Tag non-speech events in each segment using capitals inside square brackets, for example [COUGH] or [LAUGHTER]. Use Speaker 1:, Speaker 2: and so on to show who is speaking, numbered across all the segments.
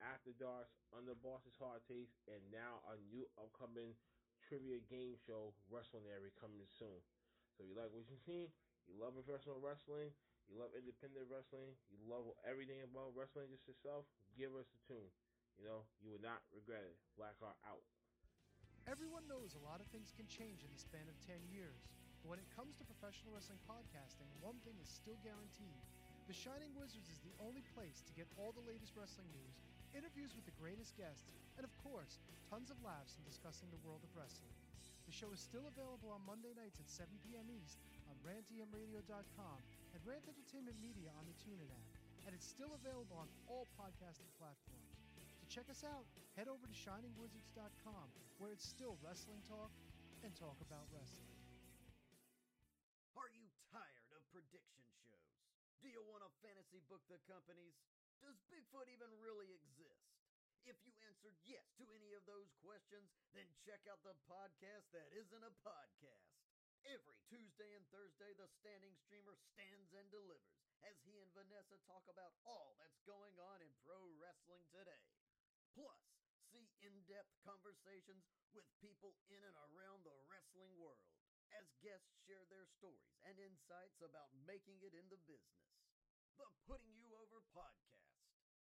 Speaker 1: after Darks, Under Boss's Hard Taste, and now a new upcoming trivia game show, Wrestlinary, coming soon. So if you like what you see, you love professional wrestling, you love independent wrestling, you love everything about wrestling just yourself, give us a tune. You know, you will not regret it. Blackheart out.
Speaker 2: Everyone knows a lot of things can change in the span of 10 years. But when it comes to professional wrestling podcasting, one thing is still guaranteed. The Shining Wizards is the only place to get all the latest wrestling news, interviews with the greatest guests, and of course, tons of laughs in discussing the world of wrestling. The show is still available on Monday nights at 7 p.m. East on rantemradio.com and Rant Entertainment Media on the TuneIn app. And it's still available on all podcasting platforms. To check us out, head over to shiningwizards.com where it's still wrestling talk and talk about wrestling.
Speaker 3: Are you tired of prediction shows? Do you want to fantasy book the companies? Does Bigfoot even really exist? If you answered yes to any of those questions, then check out the podcast that isn't a podcast. Every Tuesday and Thursday, the standing streamer stands and delivers as he and Vanessa talk about all that's going on in pro wrestling today. Plus, see in depth conversations with people in and around the wrestling world as guests share their stories and insights about making it in the business. The Putting You Over podcast,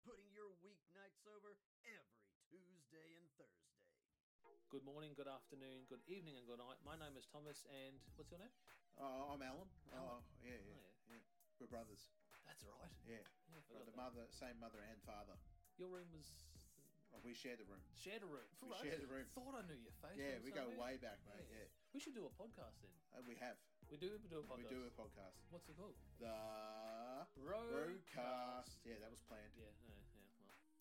Speaker 3: putting your weeknights over every Tuesday and Thursday.
Speaker 4: Good morning, good afternoon, good evening, and good night. My name is Thomas, and what's your name?
Speaker 5: Oh, I'm Alan.
Speaker 4: Alan.
Speaker 5: Oh, yeah, yeah,
Speaker 4: Oh,
Speaker 5: yeah. We're brothers.
Speaker 4: That's right.
Speaker 5: Yeah.
Speaker 4: Yeah,
Speaker 5: Got the
Speaker 4: that.
Speaker 5: mother, same mother and father.
Speaker 4: Your room was
Speaker 5: Oh, we share the room.
Speaker 4: shared a room.
Speaker 5: We
Speaker 4: Right.
Speaker 5: share the room.
Speaker 4: Thought I knew your face.
Speaker 5: Yeah, we go way back, mate. Yeah.
Speaker 4: We should do a podcast then.
Speaker 5: Uh, we have.
Speaker 4: We do. We do a podcast.
Speaker 5: We do a podcast.
Speaker 4: What's it called?
Speaker 5: The Roadcast. Yeah, that was planned.
Speaker 4: Yeah.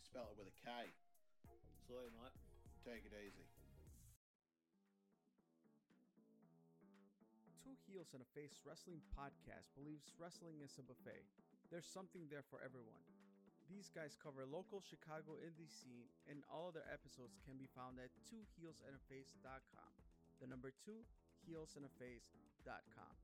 Speaker 5: We spell it with a K.
Speaker 4: Sorry, mate.
Speaker 5: Take it easy.
Speaker 6: Two Heels and a Face Wrestling Podcast believes wrestling is a buffet. There's something there for everyone. These guys cover local Chicago indie scene, and all of their episodes can be found at twoheelsandaface.com. The number two, heelsandaface.com.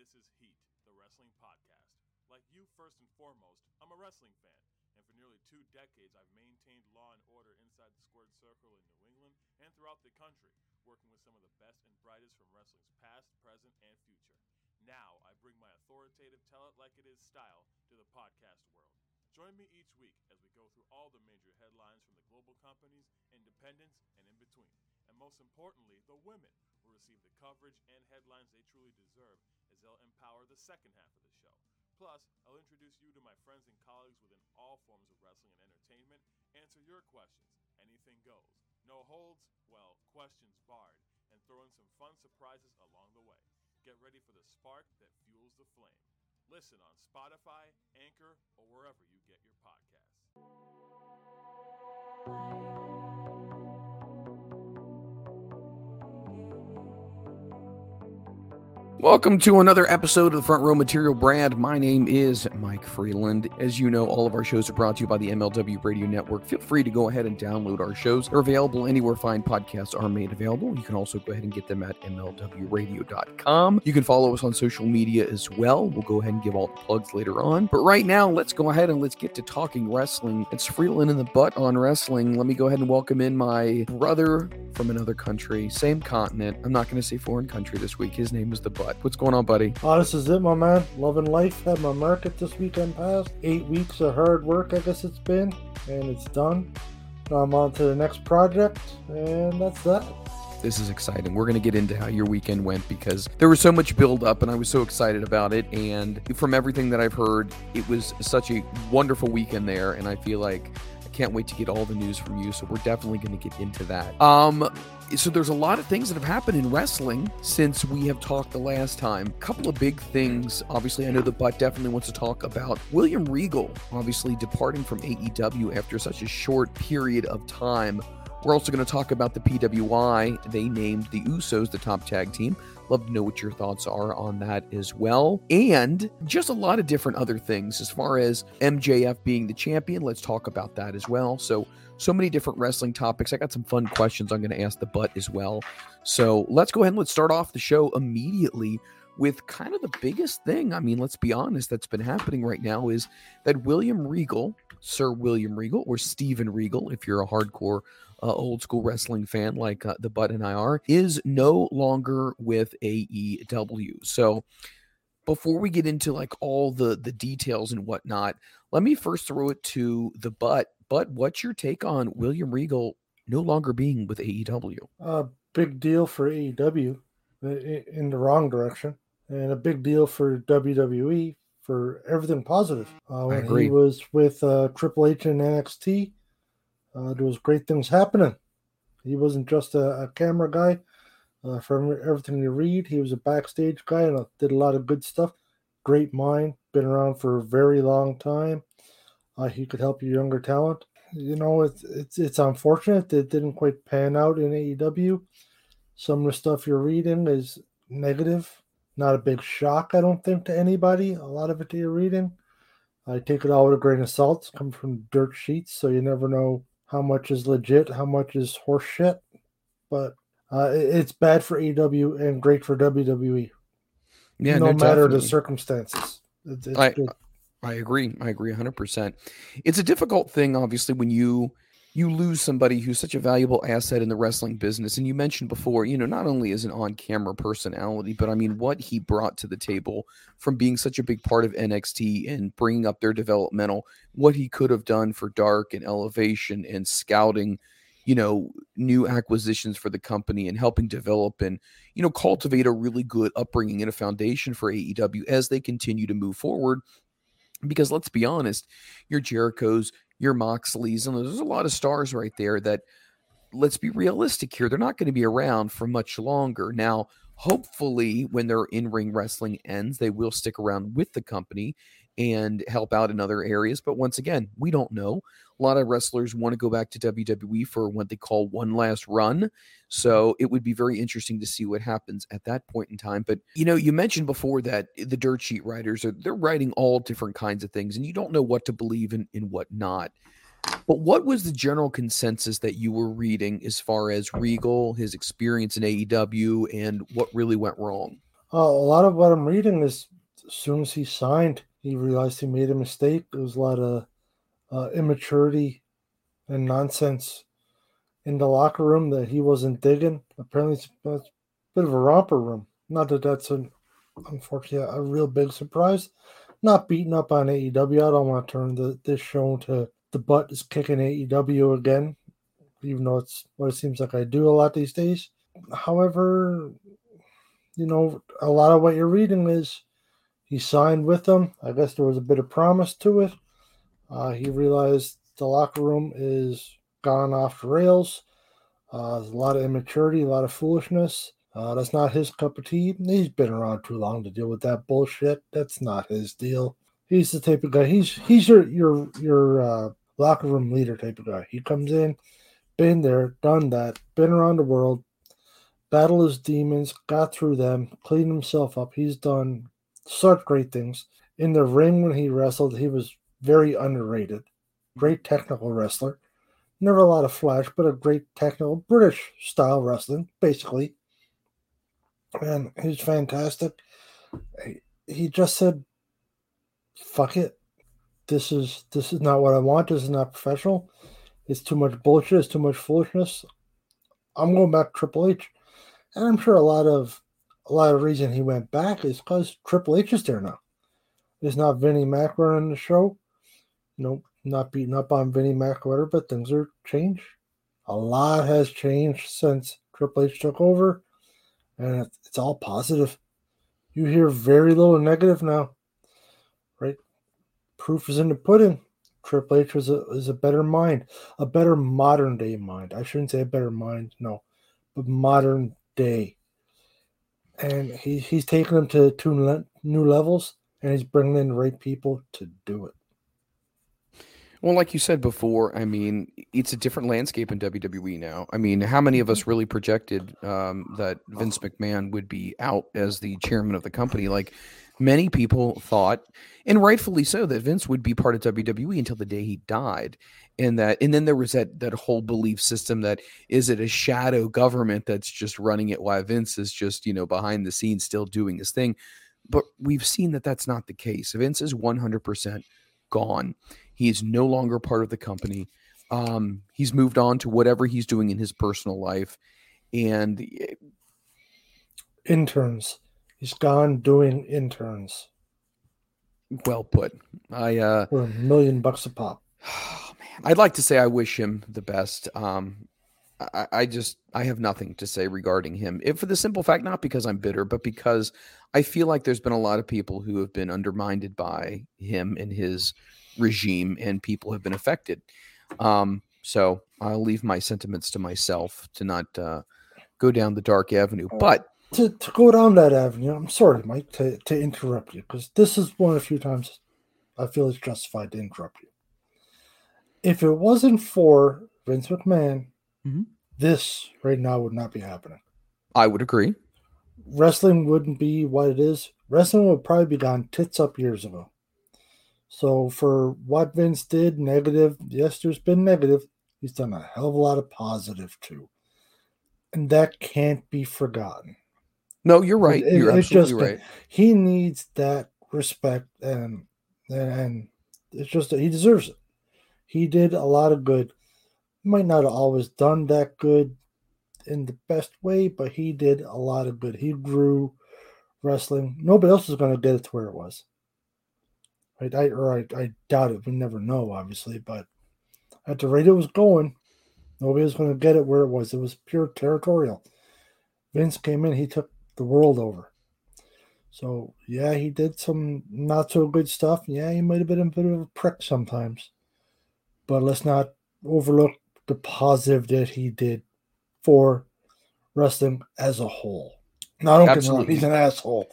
Speaker 7: this is Heat, the wrestling podcast. Like you, first and foremost, I'm a wrestling fan, and for nearly two decades, I've maintained law and order inside the squared circle in New England and throughout the country, working with some of the best and brightest from wrestling's past, present, and future. Now, I bring my authoritative tell it like it is style to the podcast world. Join me each week as we go through all the major headlines from the global companies, independents, and in between. And most importantly, the women will receive the coverage and headlines they truly deserve as they'll empower the second half of the show. Plus, I'll introduce you to my friends and colleagues within all forms of wrestling and entertainment, answer your questions, anything goes. No holds, well, questions barred, and throw in some fun surprises along the way. Get ready for the spark that fuels the flame. Listen on Spotify, Anchor, or wherever you get your podcasts.
Speaker 8: Welcome to another episode of the Front Row Material Brand. My name is Mike Freland. As you know, all of our shows are brought to you by the MLW Radio Network. Feel free to go ahead and download our shows. They're available anywhere fine podcasts are made available. You can also go ahead and get them at MLWRadio.com. You can follow us on social media as well. We'll go ahead and give all the plugs later on. But right now, let's go ahead and let's get to talking wrestling. It's Freland in the butt on wrestling. Let me go ahead and welcome in my brother from another country, same continent. I'm not going to say foreign country this week. His name is the butt. Butt. What's going on, buddy?
Speaker 9: Oh, this is it, my man. Loving life. Had my market this weekend past. Eight weeks of hard work, I guess it's been, and it's done. Now I'm on to the next project, and that's that.
Speaker 8: This is exciting. We're going to get into how your weekend went because there was so much build up and I was so excited about it. And from everything that I've heard, it was such a wonderful weekend there. And I feel like can't wait to get all the news from you. So we're definitely going to get into that. Um, so there's a lot of things that have happened in wrestling since we have talked the last time. A couple of big things. Obviously, I know the butt definitely wants to talk about William Regal, obviously departing from AEW after such a short period of time. We're also going to talk about the PWI. They named the Usos the top tag team. Love to know what your thoughts are on that as well. And just a lot of different other things. As far as MJF being the champion, let's talk about that as well. So, so many different wrestling topics. I got some fun questions I'm going to ask the butt as well. So, let's go ahead and let's start off the show immediately with kind of the biggest thing. I mean, let's be honest, that's been happening right now is that William Regal, Sir William Regal, or Steven Regal, if you're a hardcore uh, old school wrestling fan like uh, the Butt and I are, is no longer with AEW. So before we get into like all the the details and whatnot, let me first throw it to the Butt. But what's your take on William Regal no longer being with AEW?
Speaker 9: A big deal for AEW uh, in the wrong direction, and a big deal for WWE for everything positive. Uh, when he was with uh, Triple H and NXT, uh, there was great things happening. He wasn't just a, a camera guy. Uh, from everything you read, he was a backstage guy and uh, did a lot of good stuff. Great mind, been around for a very long time. Uh, he could help your younger talent. You know, it's it's it's unfortunate that it didn't quite pan out in AEW. Some of the stuff you're reading is negative. Not a big shock, I don't think, to anybody. A lot of it that you're reading. I take it all with a grain of salt. It's come from dirt sheets, so you never know how much is legit, how much is horseshit. But uh, it's bad for AW and great for WWE.
Speaker 8: Yeah,
Speaker 9: no,
Speaker 8: no
Speaker 9: matter
Speaker 8: definitely.
Speaker 9: the circumstances. It's, it's
Speaker 8: I,
Speaker 9: good.
Speaker 8: I agree. I agree 100%. It's a difficult thing, obviously, when you you lose somebody who's such a valuable asset in the wrestling business. And you mentioned before, you know, not only as an on camera personality, but I mean, what he brought to the table from being such a big part of NXT and bringing up their developmental, what he could have done for Dark and Elevation and scouting, you know, new acquisitions for the company and helping develop and, you know, cultivate a really good upbringing and a foundation for AEW as they continue to move forward. Because let's be honest, your Jericho's, your Moxleys, and there's a lot of stars right there that let's be realistic here. They're not going to be around for much longer. Now, hopefully, when their in ring wrestling ends, they will stick around with the company and help out in other areas. But once again, we don't know. A lot of wrestlers want to go back to WWE for what they call one last run. So it would be very interesting to see what happens at that point in time. But you know, you mentioned before that the dirt sheet writers are they're writing all different kinds of things, and you don't know what to believe in and what not. But what was the general consensus that you were reading as far as Regal, his experience in AEW, and what really went wrong?
Speaker 9: Uh, a lot of what I'm reading is as soon as he signed, he realized he made a mistake. There was a lot of uh, immaturity and nonsense in the locker room that he wasn't digging. Apparently, it's, a bit of a romper room. Not that that's an unfortunately a real big surprise. Not beating up on AEW. I don't want to turn the, this show to the butt is kicking AEW again, even though it's what it seems like I do a lot these days. However, you know, a lot of what you're reading is he signed with them. I guess there was a bit of promise to it. Uh, he realized the locker room is gone off the rails. Uh, there's a lot of immaturity, a lot of foolishness. Uh, that's not his cup of tea. He's been around too long to deal with that bullshit. That's not his deal. He's the type of guy. He's he's your your your uh, locker room leader type of guy. He comes in, been there, done that, been around the world, battled his demons, got through them, cleaned himself up. He's done such great things. In the ring when he wrestled, he was very underrated. Great technical wrestler. Never a lot of flash, but a great technical British style wrestling, basically. And he's fantastic. He just said, fuck it. This is this is not what I want. This is not professional. It's too much bullshit, it's too much foolishness. I'm going back to Triple H. And I'm sure a lot of a lot of reason he went back is because Triple H is there now. There's not Vinnie Mac running the show. Nope, not beating up on Vinnie Mac or but things are changed. A lot has changed since Triple H took over, and it's, it's all positive. You hear very little negative now, right? Proof is in the pudding. Triple H was a, is a better mind, a better modern day mind. I shouldn't say a better mind, no, but modern day. And he, he's taking them to two new levels, and he's bringing in right people to do it.
Speaker 8: Well, like you said before, I mean, it's a different landscape in WWE now. I mean, how many of us really projected um, that Vince McMahon would be out as the chairman of the company? Like, many people thought, and rightfully so, that Vince would be part of WWE until the day he died. And that, and then there was that that whole belief system that is it a shadow government that's just running it while Vince is just you know behind the scenes still doing his thing. But we've seen that that's not the case. Vince is one hundred percent gone. He is no longer part of the company. Um, he's moved on to whatever he's doing in his personal life, and
Speaker 9: interns. He's gone doing interns.
Speaker 8: Well put. I uh
Speaker 9: for a million bucks a pop. [SIGHS] [SIGHS] [SIGHS]
Speaker 8: I'd like to say I wish him the best. Um, I, I just I have nothing to say regarding him. If for the simple fact, not because I'm bitter, but because I feel like there's been a lot of people who have been undermined by him and his regime, and people have been affected. Um, so I'll leave my sentiments to myself to not uh, go down the dark avenue. But
Speaker 9: to, to go down that avenue, I'm sorry, Mike, to, to interrupt you, because this is one of the few times I feel it's justified to interrupt you. If it wasn't for Vince McMahon,
Speaker 8: Mhm.
Speaker 9: this right now would not be happening.
Speaker 8: I would agree.
Speaker 9: Wrestling wouldn't be what it is. Wrestling would probably be gone tits up years ago. So for what Vince did, negative, yes, there's been negative. He's done a hell of a lot of positive too. And that can't be forgotten.
Speaker 8: No, you're right.
Speaker 9: It-
Speaker 8: you're
Speaker 9: it's
Speaker 8: absolutely
Speaker 9: just-
Speaker 8: right.
Speaker 9: He needs that respect, and and it's just that he deserves it. He did a lot of good. Might not have always done that good in the best way, but he did a lot of good. He grew wrestling. Nobody else is going to get it to where it was. Right? I or I, I doubt it. We never know, obviously, but at the rate it was going, nobody was going to get it where it was. It was pure territorial. Vince came in, he took the world over. So yeah, he did some not so good stuff. Yeah, he might have been a bit of a prick sometimes. But let's not overlook the positive that he did for wrestling as a whole. Now don't get me he's an asshole.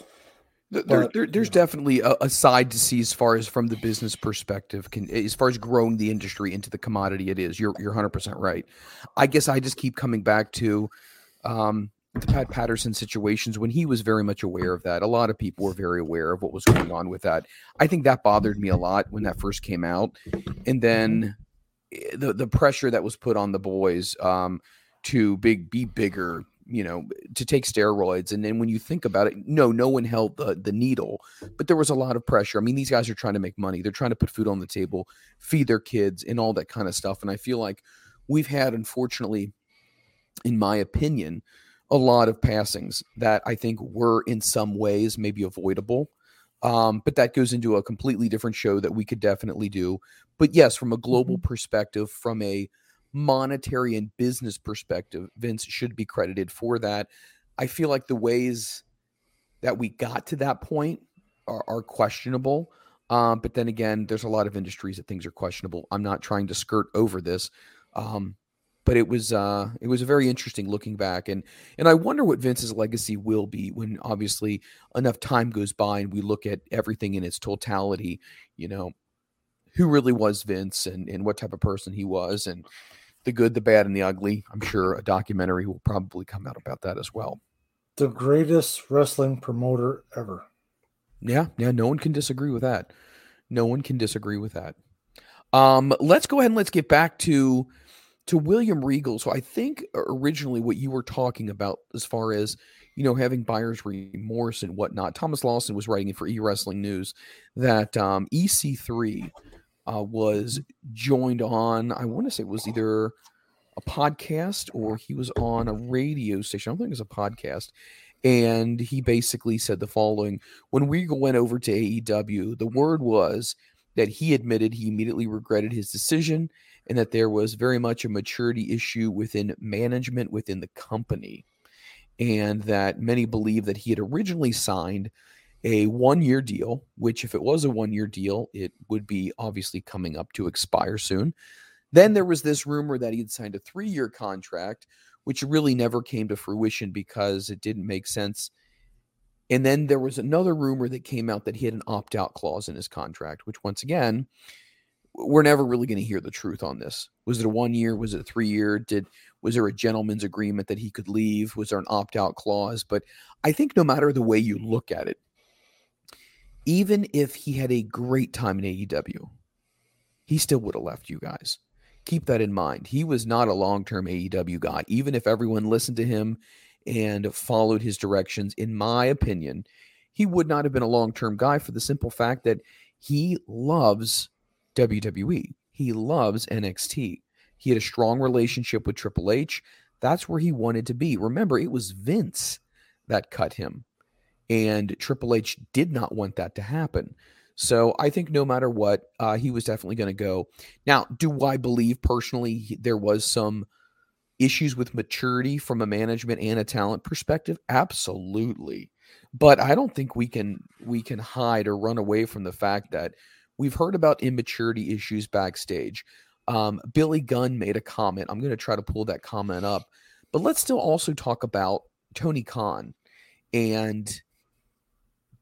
Speaker 8: There,
Speaker 9: But,
Speaker 8: there, there's definitely a, a side to see as far as from the business perspective, can, as far as growing the industry into the commodity it is. You're you're 100 percent right. I guess I just keep coming back to um, the Pat Patterson situations when he was very much aware of that. A lot of people were very aware of what was going on with that. I think that bothered me a lot when that first came out, and then the the pressure that was put on the boys um, to big be bigger, you know, to take steroids. And then when you think about it, no, no one held the the needle, but there was a lot of pressure. I mean, these guys are trying to make money. They're trying to put food on the table, feed their kids, and all that kind of stuff. And I feel like we've had, unfortunately, in my opinion, a lot of passings that I think were in some ways maybe avoidable. Um, but that goes into a completely different show that we could definitely do. But yes, from a global perspective, from a monetary and business perspective, Vince should be credited for that. I feel like the ways that we got to that point are, are questionable. Um, but then again, there's a lot of industries that things are questionable. I'm not trying to skirt over this. Um, but it was uh it was a very interesting looking back and and I wonder what Vince's legacy will be when obviously enough time goes by and we look at everything in its totality, you know, who really was Vince and and what type of person he was and the good, the bad and the ugly. I'm sure a documentary will probably come out about that as well.
Speaker 9: The greatest wrestling promoter ever.
Speaker 8: Yeah, yeah, no one can disagree with that. No one can disagree with that. Um, let's go ahead and let's get back to to William Regal. So I think originally what you were talking about as far as you know having buyer's remorse and whatnot. Thomas Lawson was writing it for E Wrestling News that um, EC3 uh, was joined on. I want to say it was either a podcast or he was on a radio station. I don't think it was a podcast. And he basically said the following When Regal went over to AEW, the word was that he admitted he immediately regretted his decision and that there was very much a maturity issue within management within the company. And that many believe that he had originally signed a one year deal, which, if it was a one year deal, it would be obviously coming up to expire soon. Then there was this rumor that he had signed a three year contract, which really never came to fruition because it didn't make sense. And then there was another rumor that came out that he had an opt out clause in his contract, which, once again, we're never really going to hear the truth on this. Was it a one year? Was it a three year? Did was there a gentleman's agreement that he could leave? Was there an opt out clause? But I think no matter the way you look at it, even if he had a great time in AEW, he still would have left you guys. Keep that in mind. He was not a long term AEW guy. Even if everyone listened to him and followed his directions, in my opinion, he would not have been a long term guy for the simple fact that he loves WWE. He loves NXT. He had a strong relationship with Triple H. That's where he wanted to be. Remember, it was Vince that cut him, and Triple H did not want that to happen. So I think no matter what, uh, he was definitely going to go. Now, do I believe personally there was some issues with maturity from a management and a talent perspective? Absolutely. But I don't think we can we can hide or run away from the fact that we've heard about immaturity issues backstage. Um, Billy Gunn made a comment. I'm going to try to pull that comment up, but let's still also talk about Tony Khan. And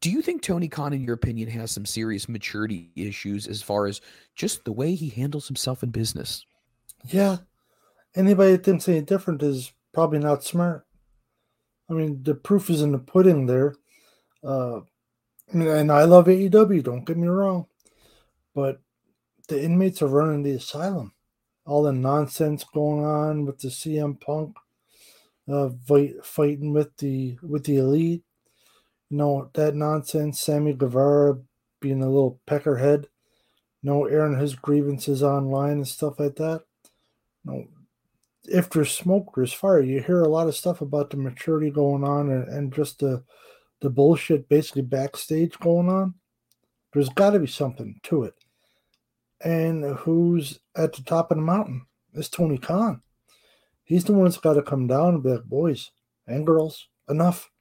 Speaker 8: do you think Tony Khan, in your opinion, has some serious maturity issues as far as just the way he handles himself in business?
Speaker 9: Yeah. Anybody that thinks any different is probably not smart. I mean, the proof is in the pudding there. Uh, and I love AEW, don't get me wrong. But the inmates are running the asylum. All the nonsense going on with the CM Punk uh, fight, fighting with the with the elite. You know that nonsense. Sammy Guevara being a little peckerhead. You know, airing his grievances online and stuff like that. You know, if there's smoke, there's fire. You hear a lot of stuff about the maturity going on and, and just the the bullshit basically backstage going on. There's got to be something to it and who's at the top of the mountain It's Tony Khan. He's the one that's got to come down and be like, boys and girls, enough.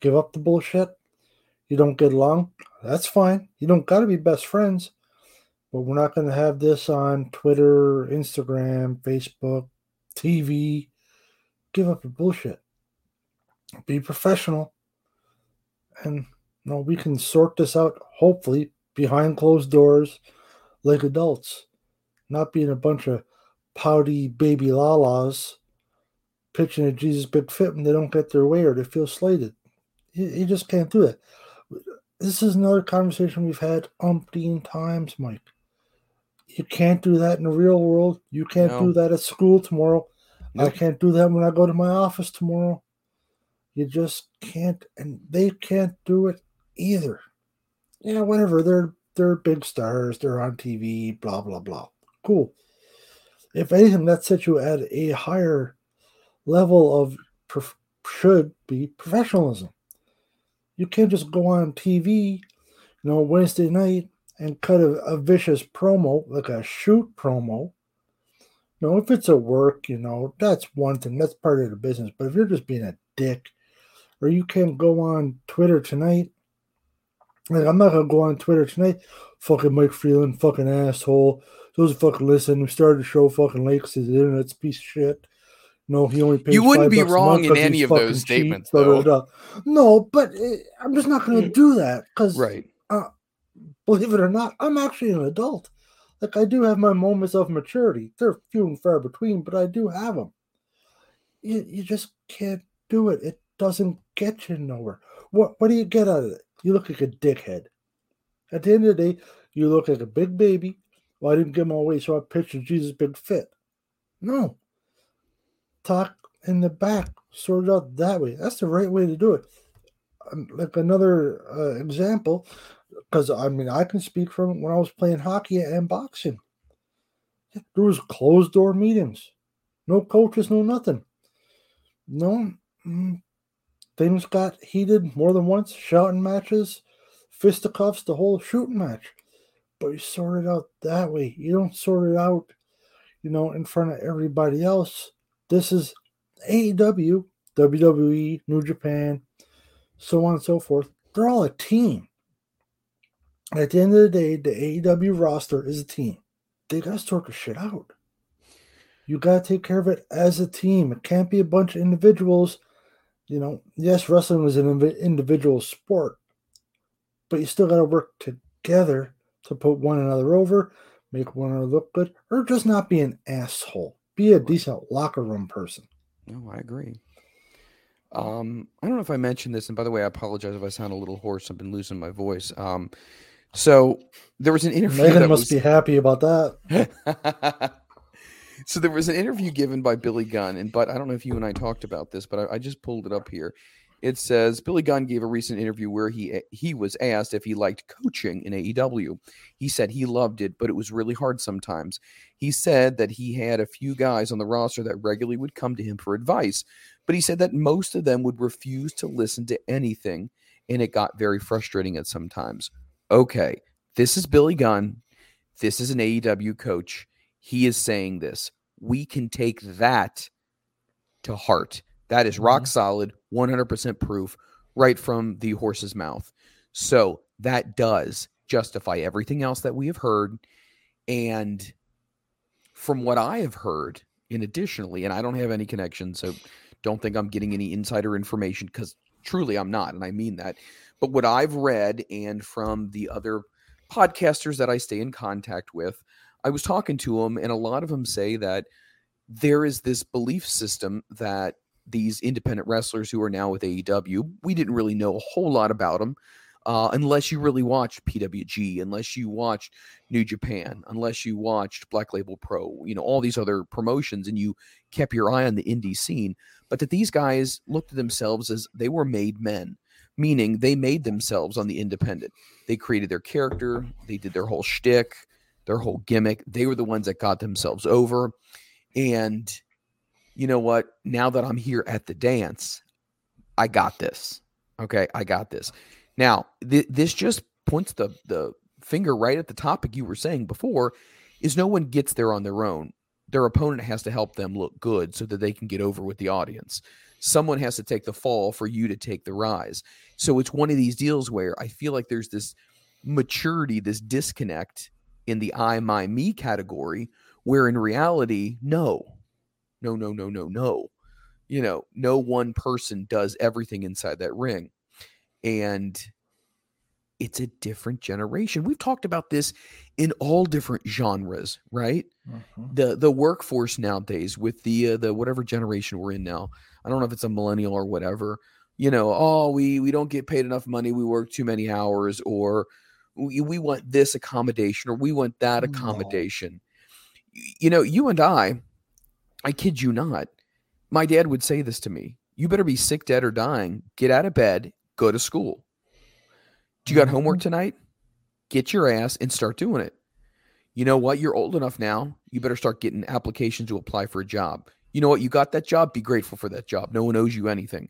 Speaker 9: Give up the bullshit. You don't get along. That's fine. You don't got to be best friends. But we're not going to have this on Twitter, Instagram, Facebook, TV. Give up the bullshit. Be professional. And you know, we can sort this out, hopefully, behind closed doors like adults, not being a bunch of pouty baby lalas pitching a Jesus Big Fit when they don't get their way or they feel slighted. You, you just can't do it. This is another conversation we've had umpteen times, Mike. You can't do that in the real world. You can't no. do that at school tomorrow. I can't do that when I go to my office tomorrow. You just can't, and they can't do it either. Yeah, whatever. They're they're big stars, they're on TV, blah, blah, blah. Cool. If anything, that sets you at a higher level of prof- should be professionalism. You can't just go on TV, you know, Wednesday night and cut a, a vicious promo, like a shoot promo. You know, if it's a work, you know, that's one thing, that's part of the business. But if you're just being a dick, or you can't go on Twitter tonight like, I'm not gonna go on Twitter tonight. Fucking Mike Freland, fucking asshole. Those fucking listen. We started the show fucking late because the internet's piece of shit. No, he only pays.
Speaker 8: You wouldn't be wrong in any of those statements, cheap, though. Blah, blah,
Speaker 9: blah. No, but uh, I'm just not going to do that because,
Speaker 8: right?
Speaker 9: Uh, believe it or not, I'm actually an adult. Like I do have my moments of maturity. They're few and far between, but I do have them. You, you just can't do it. It doesn't get you nowhere. What What do you get out of it? You look like a dickhead. At the end of the day, you look like a big baby. Well, I didn't give my way, so I pictured Jesus big fit. No. Talk in the back, sort it out that way. That's the right way to do it. Um, like another uh, example, because I mean, I can speak from when I was playing hockey and boxing. There was closed door meetings, no coaches, no nothing. No, mm, things got heated more than once, shouting matches, fisticuffs, the whole shooting match. But you sort it out that way. You don't sort it out, you know, in front of everybody else. This is AEW, WWE, New Japan, so on and so forth. They're all a team. At the end of the day, the AEW roster is a team. They got to sort the shit out. You got to take care of it as a team. It can't be a bunch of individuals. You know, yes, wrestling is an individual sport, but you still got to work together to put one another over, make one another look good, or just not be an asshole. Be a decent locker room person.
Speaker 8: No, I agree. Um, I don't know if I mentioned this, and by the way, I apologize if I sound a little hoarse. I've been losing my voice. Um, so there was an interview.
Speaker 9: Megan must was... be happy about that. [LAUGHS]
Speaker 8: so there was an interview given by Billy Gunn, and but I don't know if you and I talked about this, but I, I just pulled it up here. It says Billy Gunn gave a recent interview where he eh, he was asked if he liked coaching in AEW. He said he loved it, but it was really hard sometimes. He said that he had a few guys on the roster that regularly would come to him for advice, but he said that most of them would refuse to listen to anything, and it got very frustrating at sometimes. Okay, this is Billy Gunn. This is an AEW coach. He is saying this. We can take that to heart. That is rock mm-hmm. solid, 100% proof right from the horse's mouth. So that does justify everything else that we have heard. And from what I have heard, in additionally, and I don't have any connection, so don't think I'm getting any insider information because truly I'm not, and I mean that. But what I've read and from the other podcasters that I stay in contact with, I was talking to them, and a lot of them say that there is this belief system that these independent wrestlers who are now with AEW, we didn't really know a whole lot about them. Uh, unless you really watched PWG, unless you watched New Japan, unless you watched Black Label Pro, you know, all these other promotions, and you kept your eye on the indie scene. But that these guys looked at themselves as they were made men, meaning they made themselves on the independent. They created their character, they did their whole shtick, their whole gimmick. They were the ones that got themselves over. And you know what? Now that I'm here at the dance, I got this. Okay, I got this. Now, th- this just points the the finger right at the topic you were saying before is no one gets there on their own. Their opponent has to help them look good so that they can get over with the audience. Someone has to take the fall for you to take the rise. So it's one of these deals where I feel like there's this maturity, this disconnect in the I, my, me category, where in reality, no, no, no, no, no, no. You know, no one person does everything inside that ring. And it's a different generation. We've talked about this in all different genres, right? Mm-hmm. The the workforce nowadays with the uh, the whatever generation we're in now. I don't know if it's a millennial or whatever. You know, oh, we we don't get paid enough money, we work too many hours or we, we want this accommodation or we want that accommodation. No. You know, you and I I kid you not. My dad would say this to me. You better be sick, dead, or dying. Get out of bed, go to school. Do you got homework mm-hmm. tonight? Get your ass and start doing it. You know what? You're old enough now. You better start getting applications to apply for a job. You know what? You got that job. Be grateful for that job. No one owes you anything.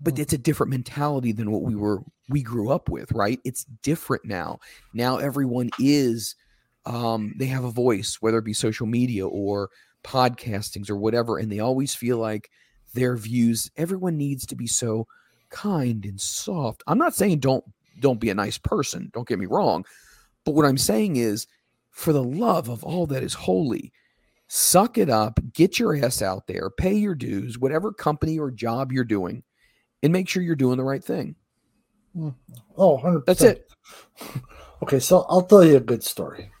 Speaker 8: But mm. it's a different mentality than what we were we grew up with, right? It's different now. Now everyone is um, they have a voice, whether it be social media or podcastings or whatever, and they always feel like their views, everyone needs to be so kind and soft. I'm not saying don't don't be a nice person, don't get me wrong. But what I'm saying is for the love of all that is holy, suck it up, get your ass out there, pay your dues, whatever company or job you're doing, and make sure you're doing the right thing.
Speaker 9: Hmm. Oh, 100%.
Speaker 8: That's it.
Speaker 9: okay, so I'll tell you a good story.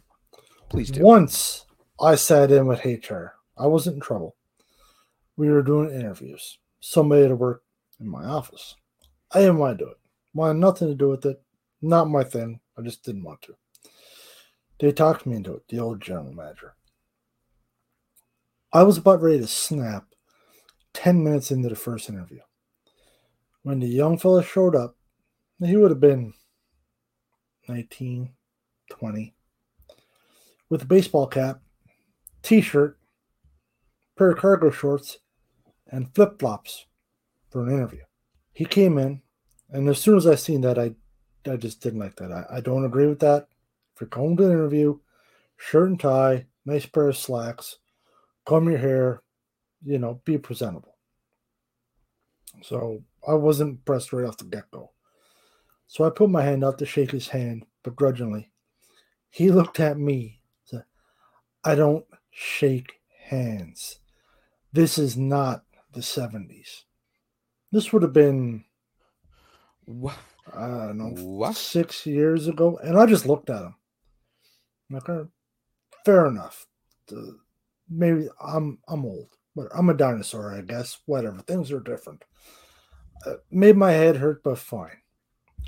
Speaker 8: Please do.
Speaker 9: Once I sat in with HR. I wasn't in trouble. We were doing interviews. Somebody to work in my office. I didn't want to do it. I wanted nothing to do with it. Not my thing. I just didn't want to. They talked me into it, the old general manager. I was about ready to snap 10 minutes into the first interview. When the young fella showed up, he would have been 19, 20, with a baseball cap t shirt, pair of cargo shorts, and flip flops for an interview. He came in, and as soon as I seen that, I I just didn't like that. I, I don't agree with that. If you're going to an interview, shirt and tie, nice pair of slacks, comb your hair, you know, be presentable. So I wasn't impressed right off the get go. So I put my hand out to shake his hand begrudgingly. He looked at me. Said, I don't shake hands. This is not the 70s. This would have been,
Speaker 8: What?
Speaker 9: I don't know,
Speaker 8: What?
Speaker 9: six years ago. And I just looked at him. "Uh, fair enough. The- maybe I'm I'm old, but I'm a dinosaur, I guess. Whatever. Things are different. Uh, made my head hurt, but fine.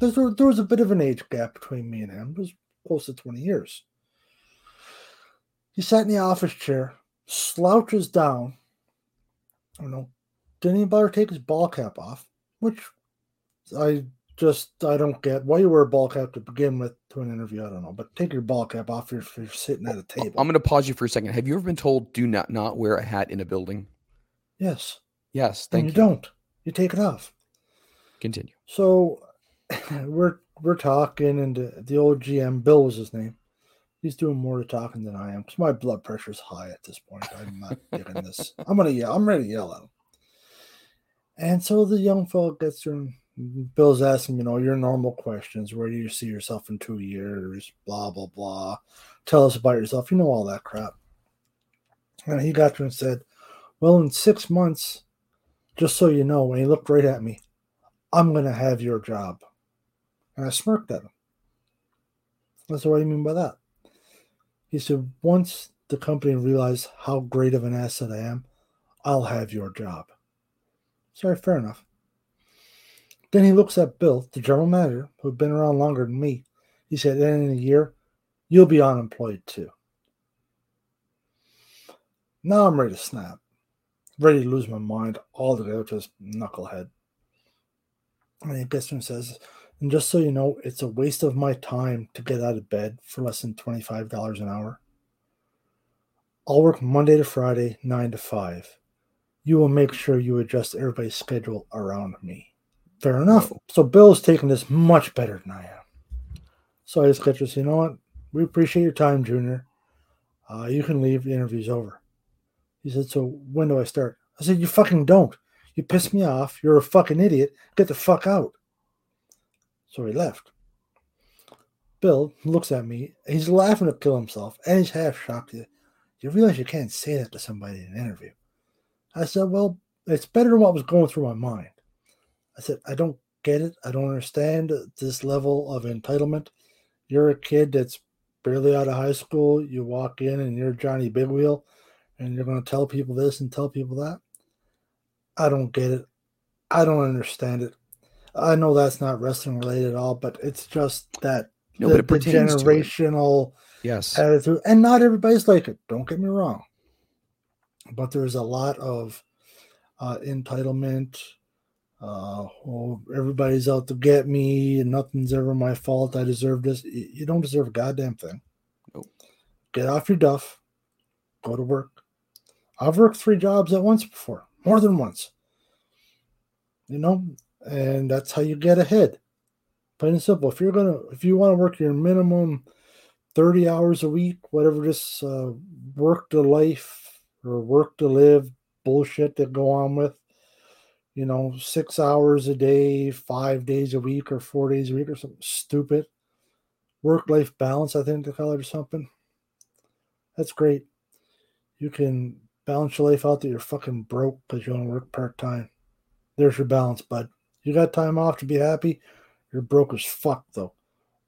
Speaker 9: There, there was a bit of an age gap between me and him. It was close to 20 years. He sat in the office chair, slouches down. I don't know. Didn't even bother to take his ball cap off, which I just I don't get. Why you wear a ball cap to begin with to an interview? I don't know. But take your ball cap off if you're sitting at a table.
Speaker 8: I'm going to pause you for a second. Have you ever been told do not not wear a hat in a building?
Speaker 9: yes.
Speaker 8: Yes,
Speaker 9: And
Speaker 8: thank
Speaker 9: you
Speaker 8: you.
Speaker 9: don't. You take it off.
Speaker 8: Continue.
Speaker 9: So [LAUGHS] we're we're talking, and the, old GM Bill was his name. He's doing more to talking than I am because my blood pressure's high at this point. I'm not [LAUGHS] getting this. I'm gonna yell. I'm ready to yell at him. And so the young fellow gets and Bill's asking, you know, your normal questions. Where do you see yourself in two years? Blah blah blah. Tell us about yourself. You know all that crap. And he got to and said, "Well, in six months, just so you know." And he looked right at me. I'm going to have your job. And I smirked at him. I said, What do you mean by that? He said, Once the company realizes how great of an asset I am, I'll have your job. Sorry, fair enough. Then he looks at Bill, the general manager, who'd been around longer than me. He said, And in a year, you'll be unemployed too. Now I'm ready to snap, ready to lose my mind altogether to this knucklehead. And he gets to him says, and just so you know, it's a waste of my time to get out of bed for less than $25 an hour. I'll work Monday to Friday, 9 to 5. You will make sure you adjust everybody's schedule around me. Fair enough. So Bill's taking this much better than I am. So I just got to say, you know what? We appreciate your time, Junior. Uh, you can leave. The interview's over. He said, so when do I start? I said, you fucking don't. You pissed me off. You're a fucking idiot. Get the fuck out. So he left. Bill looks at me. He's laughing to kill himself, and he's half shocked. You, you realize you can't say that to somebody in an interview. I said, Well, it's better than what was going through my mind. I said, I don't get it. I don't understand this level of entitlement. You're a kid that's barely out of high school. You walk in and you're Johnny Big Wheel, and you're going to tell people this and tell people that. I don't get it. I don't understand it. I know that's not wrestling related at all, but it's just that
Speaker 8: No,
Speaker 9: the, the
Speaker 8: pertains to it.
Speaker 9: generational
Speaker 8: Yes.
Speaker 9: attitude, and not everybody's like it. Don't get me wrong, but there's a lot of uh, entitlement. Uh, oh, everybody's out to get me, and nothing's ever my fault. I deserve this. You don't deserve a goddamn thing.
Speaker 8: Nope.
Speaker 9: Get off your duff. Go to work. I've worked three jobs at once before, more than once. You know, and that's how you get ahead. Plain and simple. If you're gonna, if you want to work your minimum 30 hours a week, whatever this uh, work to life or work to live bullshit that go on with, you know, six hours a day, five days a week, or four days a week, or something stupid. Work life balance, I think they call it, or something. That's great. You can balance your life out that you're fucking broke because you only work part time. There's your balance, bud. You got time off to be happy. You're broke as fuck, though.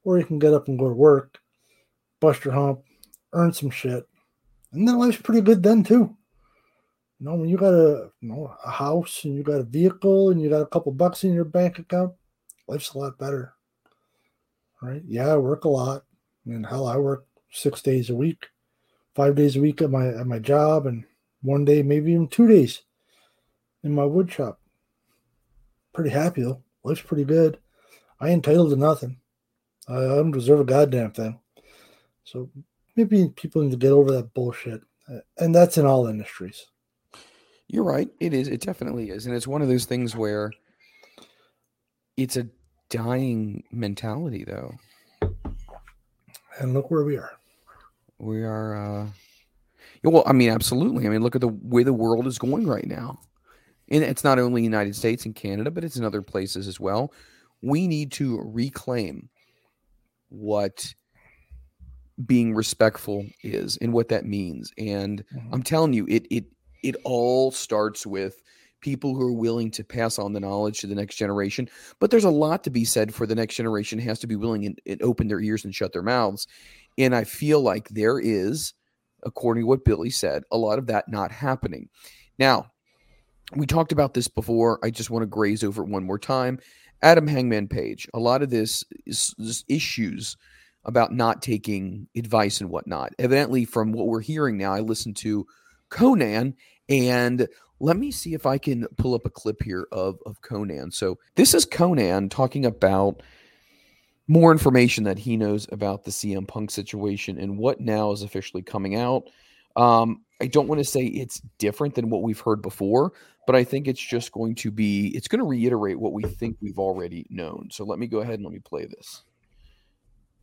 Speaker 9: Or you can get up and go to work bust your hump, earn some shit, and then life's pretty good then too. You know, when you got a you know a house and you got a vehicle and you got a couple bucks in your bank account, life's a lot better. Right? Yeah, I work a lot. I mean, hell, I work six days a week, five days a week at my at my job, and one day, maybe even two days in my wood shop. Pretty happy though. Life's pretty good. I entitled to nothing. I don't deserve a goddamn thing. So maybe people need to get over that bullshit. Uh, And that's in all industries.
Speaker 8: You're right. It is. It definitely is. And it's one of those things where it's a dying mentality, though.
Speaker 9: And look where we are.
Speaker 8: We are. uh Well, I mean, absolutely. I mean, look at the way the world is going right now, and it's not only United States and Canada, but it's in other places as well. We need to reclaim what being respectful is and what that means. And mm-hmm. I'm telling you, it it it all starts with people who are willing to pass on the knowledge to the next generation. But there's a lot to be said for the next generation has to be willing and, and open their ears and shut their mouths. And I feel like there is, according to what Billy said, a lot of that not happening. Now, we talked about this before. I just want to graze over it one more time. Adam Hangman Page, a lot of this is, is issues about not taking advice and whatnot. Evidently, from what we're hearing now, I listened to Konnan and let me see if I can pull up a clip here of, of Konnan. So this is Konnan talking about more information that he knows about the CM Punk situation and what now is officially coming out. Um, I don't want to say it's different than what we've heard before, but I think it's just going to be, it's going to reiterate what we think we've already known. So let me go ahead and let me play this.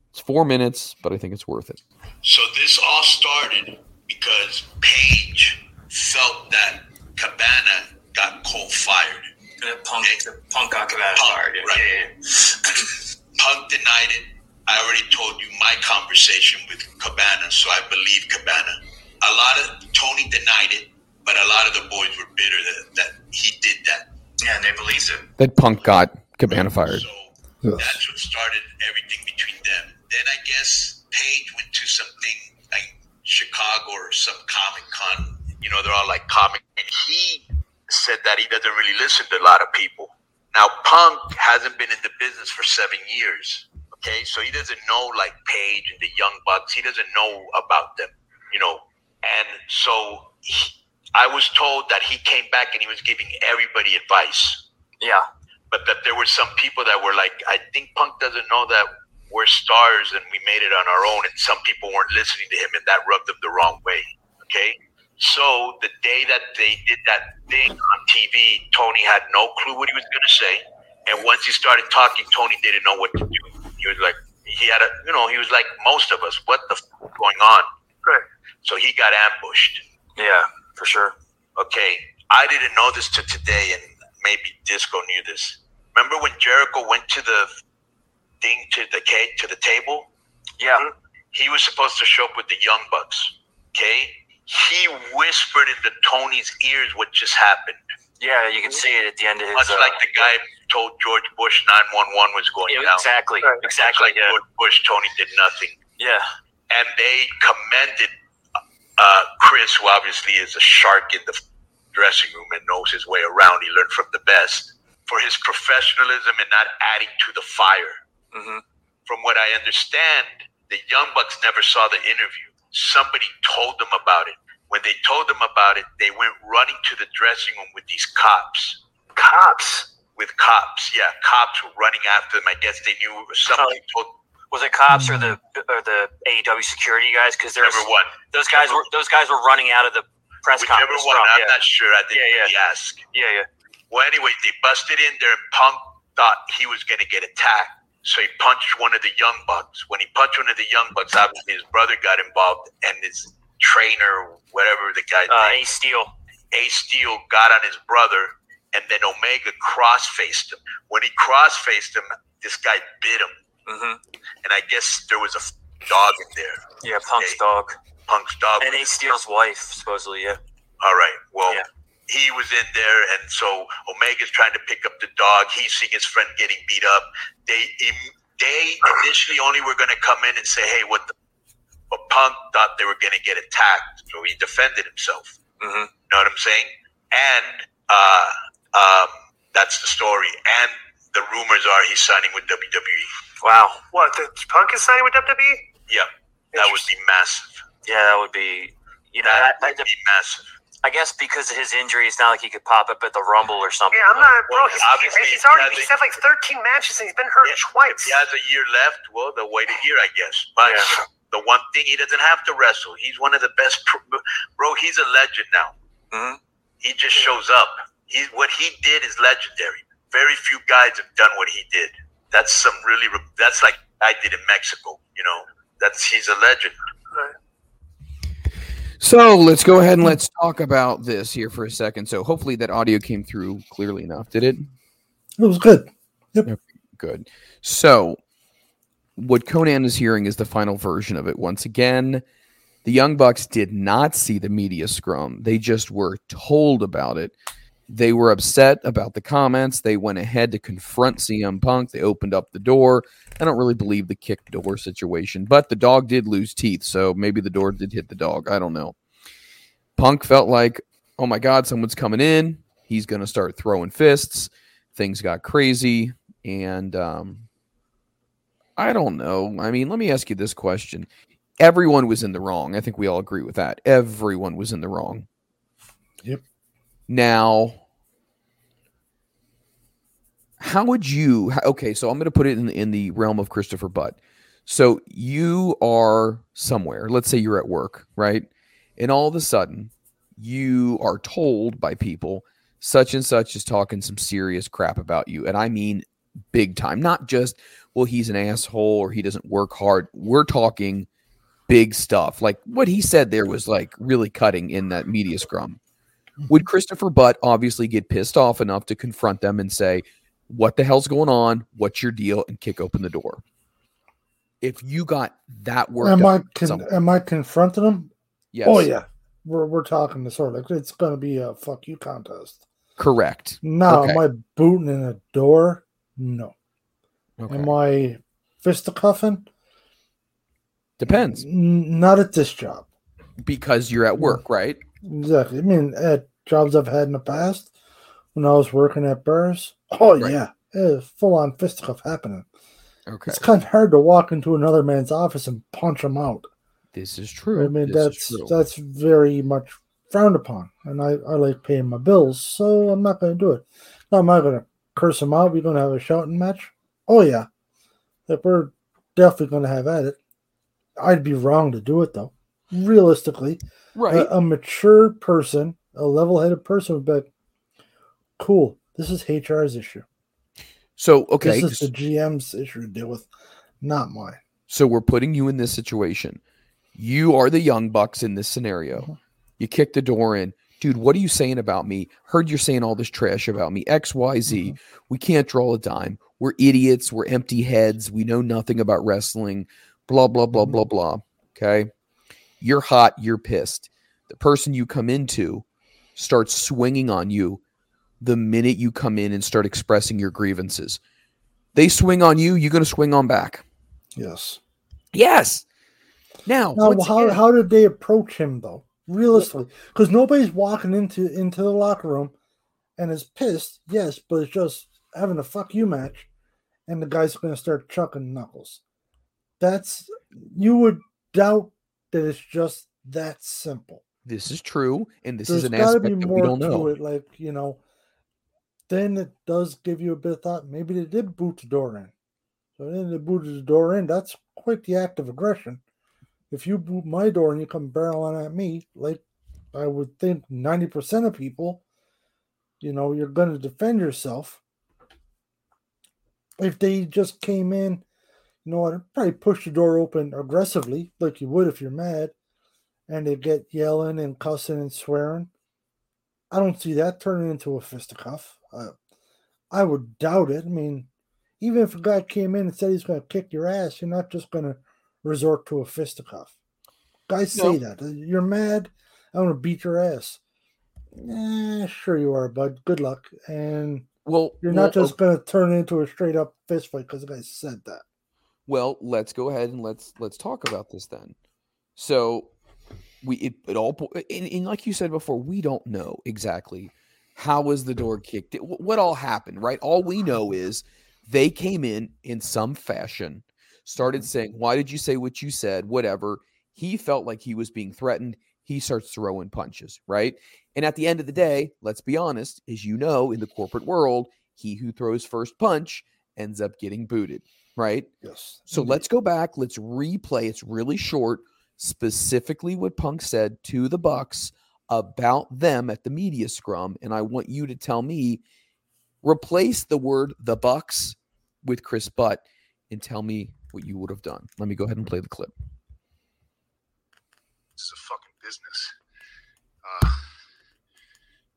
Speaker 8: It's four minutes, but I think it's worth it.
Speaker 10: So this all started because Page felt that Cabana got cold fired.
Speaker 11: Punk, Punk got Cabana fired. Yeah,
Speaker 10: right. [LAUGHS] Punk denied it. I already told you my conversation with Cabana, so I believe Cabana. A lot of Tony denied it, but a lot of the boys were bitter that, that he did that.
Speaker 11: Yeah, and they believed it.
Speaker 8: That Punk got Cabana fired.
Speaker 10: So That's what started everything between them. Then I guess Page went to something like Chicago or some Comic Con. You know, they're all like comic. And he said that he doesn't really listen to a lot of people. Now, Punk hasn't been in the business for seven years. Okay, so he doesn't know like Page and the Young Bucks. He doesn't know about them, you know. And so he, I was told that he came back and he was giving everybody advice.
Speaker 11: Yeah.
Speaker 10: But that there were some people that were like, I think Punk doesn't know that we're stars and we made it on our own. And some people weren't listening to him and that rubbed them the wrong way. Okay. So the day that they did that thing on TV, Tony had no clue what he was going to say. And once he started talking, Tony didn't know what to do. He was like, he had a, you know, he was like most of us. What the f- going on?
Speaker 11: Right.
Speaker 10: So he got ambushed.
Speaker 11: Yeah, for sure.
Speaker 10: Okay. I didn't know this to today, and maybe Disco knew this. Remember when Jericho went to the thing to the ca- to the table?
Speaker 11: Yeah.
Speaker 10: He was supposed to show up with the Young Bucks. Okay. He whispered into Tony's ears what just happened.
Speaker 11: Yeah, you can see it at the end of his.
Speaker 10: Much
Speaker 11: uh,
Speaker 10: like the guy told George Bush 911 was going
Speaker 11: Yeah,
Speaker 10: down.
Speaker 11: exactly.
Speaker 10: Much
Speaker 11: Exactly,
Speaker 10: Like
Speaker 11: yeah.
Speaker 10: George Bush, Tony did nothing.
Speaker 11: Yeah.
Speaker 10: And they commended uh, Chris, who obviously is a shark in the dressing room and knows his way around. He learned from the best for his professionalism and not adding to the fire.
Speaker 11: Mm-hmm.
Speaker 10: From what I understand, the Young Bucks never saw the interview. Somebody told them about it. When they told them about it, they went running to the dressing room with these cops.
Speaker 11: Cops?
Speaker 10: With cops, yeah. Cops were running after them. I guess they knew somebody told
Speaker 11: Was it cops or the or the AEW security guys? Because there's
Speaker 10: Whichever one.
Speaker 11: those guys were those guys were running out of the press
Speaker 10: Whichever
Speaker 11: conference.
Speaker 10: one,
Speaker 11: from,
Speaker 10: I'm
Speaker 11: yeah.
Speaker 10: not sure. I didn't
Speaker 11: Yeah, yeah.
Speaker 10: really ask.
Speaker 11: Yeah, yeah.
Speaker 10: Well, anyway, they busted in there, and Punk thought he was going to get attacked. So he punched one of the Young Bucks. When he punched one of the Young Bucks, obviously his brother got involved, and his trainer, whatever the guy,
Speaker 11: Uh, Ace Steel.
Speaker 10: Ace Steel got on his brother, and then Omega cross faced him. When he cross faced him, this guy bit him.
Speaker 11: Mm-hmm.
Speaker 10: And I guess there was a dog in there.
Speaker 11: Yeah, Punk's dog.
Speaker 10: Punk's dog.
Speaker 11: And Ace Steel's wife, supposedly. Yeah.
Speaker 10: All right. Well, he was in there, and so Omega's trying to pick up the dog. He's seeing his friend getting beat up. They they initially only were going to come in and say, "Hey, what the?" But Punk thought they were going to get attacked, so he defended himself.
Speaker 11: Mm-hmm.
Speaker 10: You know what I'm saying? And uh, um, that's the story. And the rumors are he's signing with WWE.
Speaker 11: Wow.
Speaker 12: What? The Punk is signing with WWE?
Speaker 10: Yeah, that would be massive.
Speaker 11: Yeah, that would be. You know,
Speaker 10: That
Speaker 11: I,
Speaker 10: would be massive.
Speaker 11: I guess because of his injury, it's not like he could pop up at the Rumble or something.
Speaker 12: Yeah, I'm not, bro.
Speaker 10: Well,
Speaker 12: He's,
Speaker 10: obviously,
Speaker 12: he's already he's had like 13 matches and he's been hurt twice.
Speaker 10: If he has a year left, well, they'll wait a year, I guess. But the one thing he doesn't have to wrestle. He's one of the best, pro- bro. He's a legend now.
Speaker 11: Mm-hmm.
Speaker 10: He just shows up. He what he did is legendary. very few guys have done what he did. That's some really. That's like I did in Mexico. You know, that's he's a legend.
Speaker 8: So let's go ahead and let's talk about this here for a second. So hopefully that audio came through clearly enough. Did it?
Speaker 9: It was good. Yep.
Speaker 8: Good. So what Konnan is hearing is the final version of it. Once again, the Young Bucks did not see the media scrum. They just were told about it. They were upset about the comments. They went ahead to confront CM Punk. They opened up the door. I don't really believe the kick door situation, but the dog did lose teeth, so maybe the door did hit the dog. I don't know. Punk felt like, oh my God, someone's coming in. He's going to start throwing fists. Things got crazy. And um, I don't know. I mean, let me ask you this question. Everyone was in the wrong. I think we all agree with that. Everyone was in the wrong.
Speaker 9: Yep.
Speaker 8: Now, how would you? Okay, so I'm going to put it in in the realm of Christopher Butt. So you are somewhere. Let's say you're at work, right? And all of a sudden, you are told by people such and such is talking some serious crap about you, and I mean big time. Not just well, he's an asshole or he doesn't work hard. We're talking big stuff. Like what he said there was like really cutting in that media scrum. Would Christopher Butt obviously get pissed off enough to confront them and say, What the hell's going on? What's your deal? and kick open the door? If you got that work,
Speaker 9: Am I con- am I confronting him?
Speaker 8: Yes.
Speaker 9: Oh yeah. We're we're talking the sort of it's gonna be a fuck you contest.
Speaker 8: correct.
Speaker 9: Now,
Speaker 8: Okay.
Speaker 9: am I booting in a door? No.
Speaker 8: Okay.
Speaker 9: Am I fisticuffing?
Speaker 8: Depends.
Speaker 9: N- not at this job.
Speaker 8: Because you're at work, right?
Speaker 9: Exactly. I mean, at jobs I've had in the past, when I was working at bars, oh yeah, eh, full on fisticuff happening.
Speaker 8: Okay.
Speaker 9: It's kind of hard to walk into another man's office and punch him out.
Speaker 8: This is true.
Speaker 9: I mean,
Speaker 8: This
Speaker 9: that's that's very much frowned upon, and I, I like paying my bills, so I'm not going to do it. Now, am I going to curse him out? We're going to have a shouting match? Oh yeah, like we're definitely going to have at it. I'd be wrong to do it though. Realistically,
Speaker 8: Right.
Speaker 9: A, a mature person, a level-headed person would be like, "Cool, this is HR's issue.
Speaker 8: So okay,
Speaker 9: this is the GM's issue to deal with, not mine."
Speaker 8: So we're putting you in this situation. You are the young bucks in this scenario. Mm-hmm. You kick the door in. Dude, what are you saying about me? Heard you're saying all this trash about me. XYZ. Mm-hmm. We can't draw a dime. We're idiots. We're empty heads. We know nothing about wrestling. Blah, blah, blah, mm-hmm. blah, blah. Okay. You're hot. You're pissed. The person you come into starts swinging on you the minute you come in and start expressing your grievances. They swing on you, you're going to swing on back.
Speaker 9: Yes.
Speaker 8: Yes. Now,
Speaker 9: Now, how,
Speaker 8: again-
Speaker 9: how did they approach him though? Realistically, because nobody's walking into into the locker room and is pissed. Yes, but it's just having a fuck you match, and the guy's going to start chucking knuckles. That's you would doubt that it's just that simple.
Speaker 8: this is true, and this
Speaker 9: There's
Speaker 8: is an aspect that we don't
Speaker 9: to
Speaker 8: know.
Speaker 9: it. Like you know, then it does give you a bit of thought. Maybe they did boot the door in. So then they booted the door in. That's quite the act of aggression. If you boot my door and you come barreling at me, like I would think ninety percent of people, you know, you're going to defend yourself. If they just came in, you know, I'd probably push the door open aggressively, like you would if you're mad, and they get yelling and cussing and swearing. I don't see that turning into a fisticuff. Uh, I would doubt it. I mean, even if a guy came in and said he's going to kick your ass, you're not just going to resort to a fisticuff. Guys say that. You're mad. I'm going to beat your ass. Eh, sure you are, bud. Good luck. And
Speaker 8: Well,
Speaker 9: you're
Speaker 8: well,
Speaker 9: not just
Speaker 8: o-
Speaker 9: going to turn into a straight up fist fight because the guy said that.
Speaker 8: Well, let's go ahead and let's let's talk about this then. So we it, it all and, and like you said before, we don't know exactly how was the door kicked. Wh- What all happened, right? All we know is they came in in some fashion, started saying, "Why did you say what you said?" Whatever. He felt like he was being threatened. He starts throwing punches, right? And at the end of the day, let's be honest, as you know, in the corporate world, he who throws first punch ends up getting booted, right?
Speaker 9: Yes.
Speaker 8: So let's go back. Let's replay. It's really short. Specifically, what Punk said to the Bucks about them at the media scrum, and I want you to tell me Replace the word the Bucks with Chris Butt and tell me what you would have done. Let me go ahead and play the clip.
Speaker 13: This is a fucking business. Uh,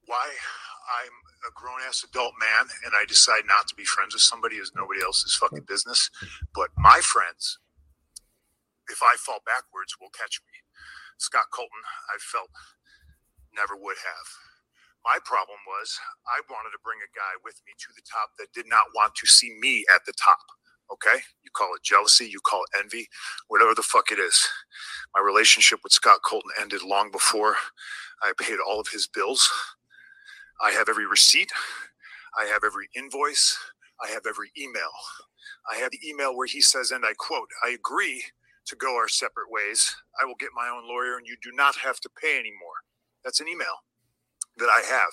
Speaker 13: why I'm a grown ass adult man and I decide not to be friends with somebody is nobody else's fucking business. But my friends, if I fall backwards, will catch me. Scott Colton, I felt never would have. My problem was I wanted to bring a guy with me to the top that did not want to see me at the top. Okay? You call it jealousy, you call it envy, whatever the fuck it is. My relationship with Scott Colton ended long before I paid all of his bills. I have every receipt, I have every invoice, I have every email. I have the email where he says, and I quote, I agree to go our separate ways. I will get my own lawyer and you do not have to pay anymore. That's an email that I have.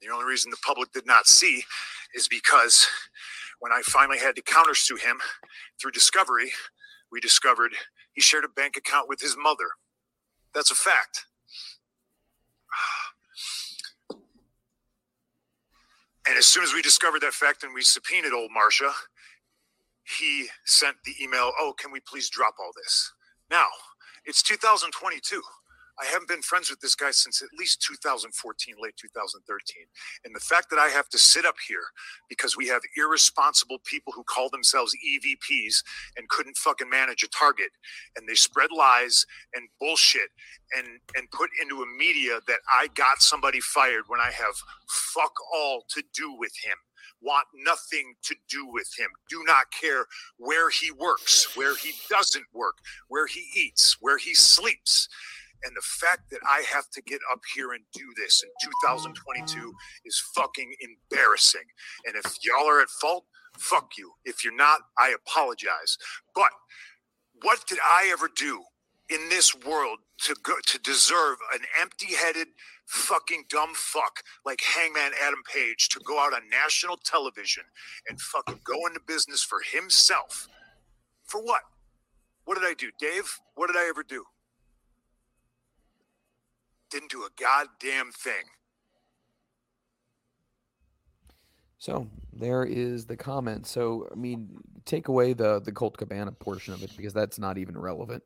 Speaker 13: The only reason the public did not see is because when I finally had to countersue him through discovery, we discovered he shared a bank account with his mother. That's a fact. And as soon as we discovered that fact and we subpoenaed old Marcia, he sent the email, Oh, can we please drop all this? Now, it's 2022. I haven't been friends with this guy since at least 2014, late 2013. And the fact that I have to sit up here because we have irresponsible people who call themselves EVPs and couldn't fucking manage a target and they spread lies and bullshit and and put into a media that I got somebody fired when I have fuck all to do with him want nothing to do with him, do not care where he works, where he doesn't work, where he eats, where he sleeps. And the fact that I have to get up here and do this in 2022 is fucking embarrassing. And if y'all are at fault, fuck you. If you're not, I apologize. But what did I ever do in this world to go to deserve an empty-headed fucking dumb fuck like Hangman Adam Page to go out on national television and fucking go into business for himself? For what? What did I do, Dave? What did I ever do? Didn't do a goddamn thing.
Speaker 8: So there is the comment. So I mean, take away the the Colt Cabana portion of it because that's not even relevant.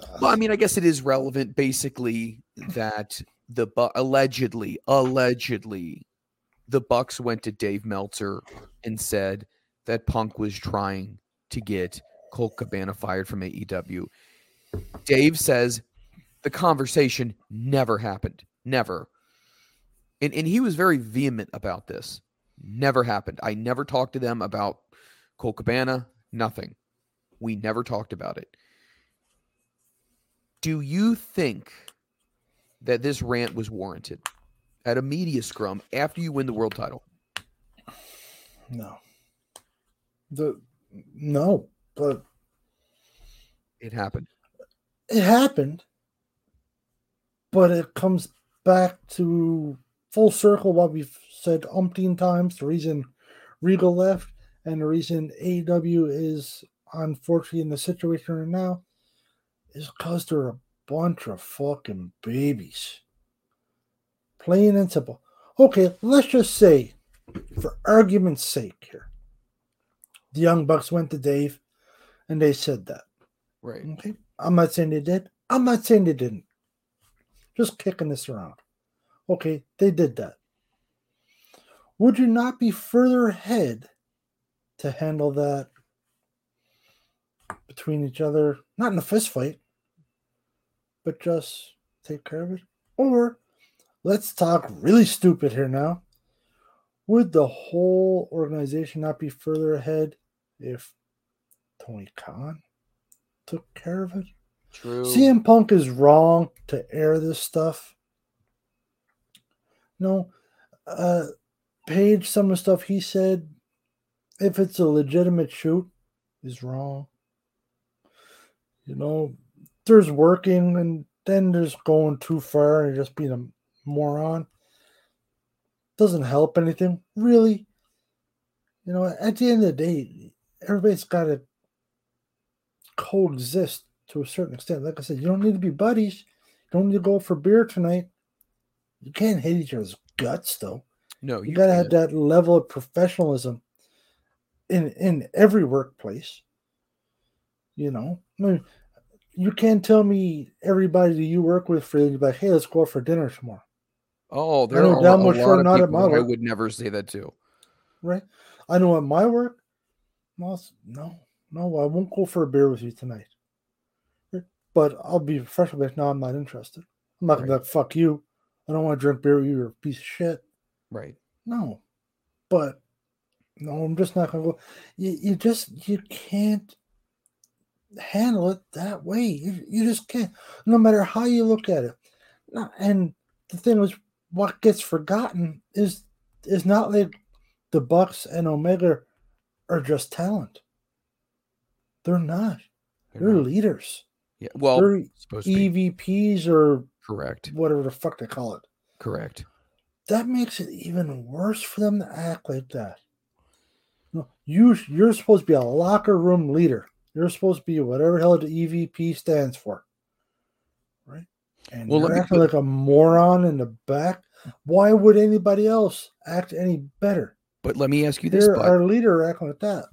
Speaker 8: Uh, well, I mean, I guess it is relevant. Basically, that the bu- allegedly, allegedly, the Bucks went to Dave Meltzer and said that Punk was trying to get Colt Cabana fired from AEW. Dave says the conversation never happened. Never. And, and he was very vehement about this. Never happened. I never talked to them about Colt Cabana. Nothing. We never talked about it. Do you think that this rant was warranted at a media scrum after you win the world title?
Speaker 9: No. The no, but
Speaker 8: It happened.
Speaker 9: it happened. But it comes back to full circle what we've said umpteen times. The reason Regal left and the reason AEW is unfortunately in the situation right now is because they're a bunch of fucking babies. Plain and simple. Okay, let's just say, for argument's sake here, the Young Bucks went to Dave and they said that.
Speaker 8: Right.
Speaker 9: Okay. I'm not saying they did. I'm not saying they didn't. Just kicking this around. Okay, they did that. Would you not be further ahead to handle that between each other? Not in a fist fight, but just take care of it? Or let's talk really stupid here now. Would the whole organization not be further ahead if Tony Khan took care of it?
Speaker 8: True.
Speaker 9: CM Punk is wrong to air this stuff. No, uh, Page, some of the stuff he said, if it's a legitimate shoot, is wrong. You know, there's working and then there's going too far and just being a moron. Doesn't help anything, really. You know, at the end of the day, everybody's got to coexist to a certain extent. Like I said, you don't need to be buddies. You don't need to go for beer tonight. You can't hate each other's guts, though.
Speaker 8: No,
Speaker 9: you
Speaker 8: you
Speaker 9: gotta have
Speaker 8: can't.
Speaker 9: that level of professionalism in in every workplace. You know, I mean, you can't tell me everybody that you work with for like, hey, let's go out for dinner tomorrow,
Speaker 8: Oh, there are a
Speaker 9: damn
Speaker 8: lot of
Speaker 9: not at
Speaker 8: people I would never say that to.
Speaker 9: right? I know at my work, no, no, no, I won't go for a beer with you tonight. But I'll be professional. Like, no, I'm not interested. I'm not gonna be like, fuck you. I don't want to drink beer with you. You're a piece of shit.
Speaker 8: Right.
Speaker 9: No, but no, I'm just not gonna go. You, you just you can't handle it that way. You, you just can't. No matter how you look at it. And the thing is, what gets forgotten is is not like the Bucks and Omega are just talent. They're not. They're, leaders.
Speaker 8: Yeah. Well,
Speaker 9: They're. EVPs or
Speaker 8: Correct.
Speaker 9: whatever the fuck they call it.
Speaker 8: Correct.
Speaker 9: that makes it even worse for them to act like that. No, you you're supposed to be a locker room leader. You're supposed to be whatever the hell the EVP stands for, right? And
Speaker 8: well,
Speaker 9: you're acting
Speaker 8: put-
Speaker 9: like a moron in the back. Why would anybody else act any better?
Speaker 8: But let me ask you this,
Speaker 9: our leader acting like that.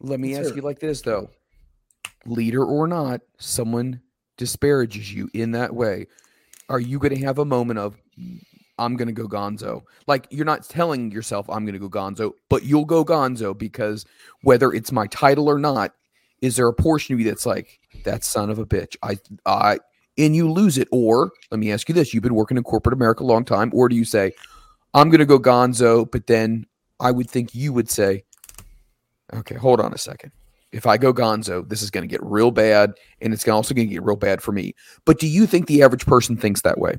Speaker 8: Let me
Speaker 9: Let's
Speaker 8: ask you like this though. Leader or not, someone disparages you in that way. Are you going to have a moment of I'm going to go gonzo? Like you're not telling yourself I'm going to go gonzo, but you'll go gonzo because whether it's my title or not, is there a portion of you that's like that son of a bitch? I I and you lose it or let me ask you this, you've been working in corporate America a long time or do you say I'm going to go gonzo, but then I would think you would say Okay, hold on a second. If I go gonzo, this is going to get real bad, and it's also going to get real bad for me. But do you think the average person thinks that way?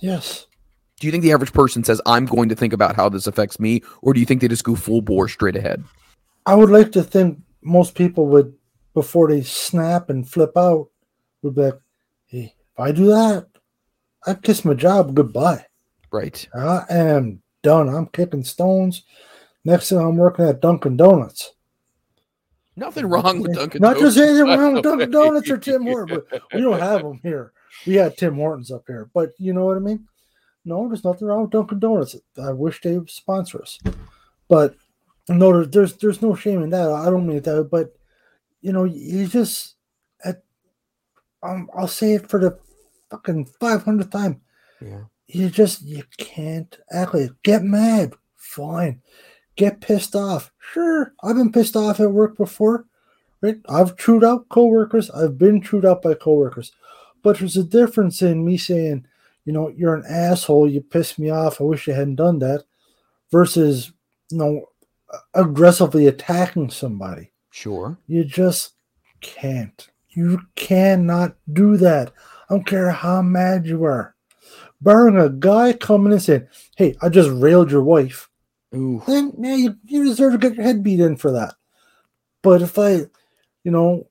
Speaker 9: Yes.
Speaker 8: Do you think the average person says, I'm going to think about how this affects me? Or do you think they just go full bore straight ahead?
Speaker 9: I would like to think most people would, before they snap and flip out, would be like, hey, if I do that, I kiss my job goodbye.
Speaker 8: Right.
Speaker 9: I am done. I'm kicking stones. Next thing I'm working at Dunkin' Donuts.
Speaker 8: Nothing wrong with Dunkin'
Speaker 9: Not
Speaker 8: Donuts.
Speaker 9: just anything wrong with Dunkin' Donuts or Tim [LAUGHS] Hortons, but we don't have them here. We had Tim Hortons up here, but you know what I mean? No, there's nothing wrong with Dunkin' Donuts. I wish they would sponsor us, but no, there's there's no shame in that. I don't mean it that, way, but you know, you just at um, I'll say it for the fucking five hundredth time.
Speaker 8: Yeah.
Speaker 9: You just you can't act like get mad, fine. Get pissed off. Sure, I've been pissed off at work before. Right? I've chewed out coworkers. I've been chewed out by coworkers. But there's a difference in me saying, you know, you're an asshole, you pissed me off, I wish you hadn't done that, versus, you know, aggressively attacking somebody.
Speaker 8: Sure.
Speaker 9: You just can't. You cannot do that. I don't care how mad you are. Barring a guy coming and saying, Hey, I just railed your wife.
Speaker 8: Ooh.
Speaker 9: Then yeah, you, you deserve to get your head beat in for that. But if I, you know,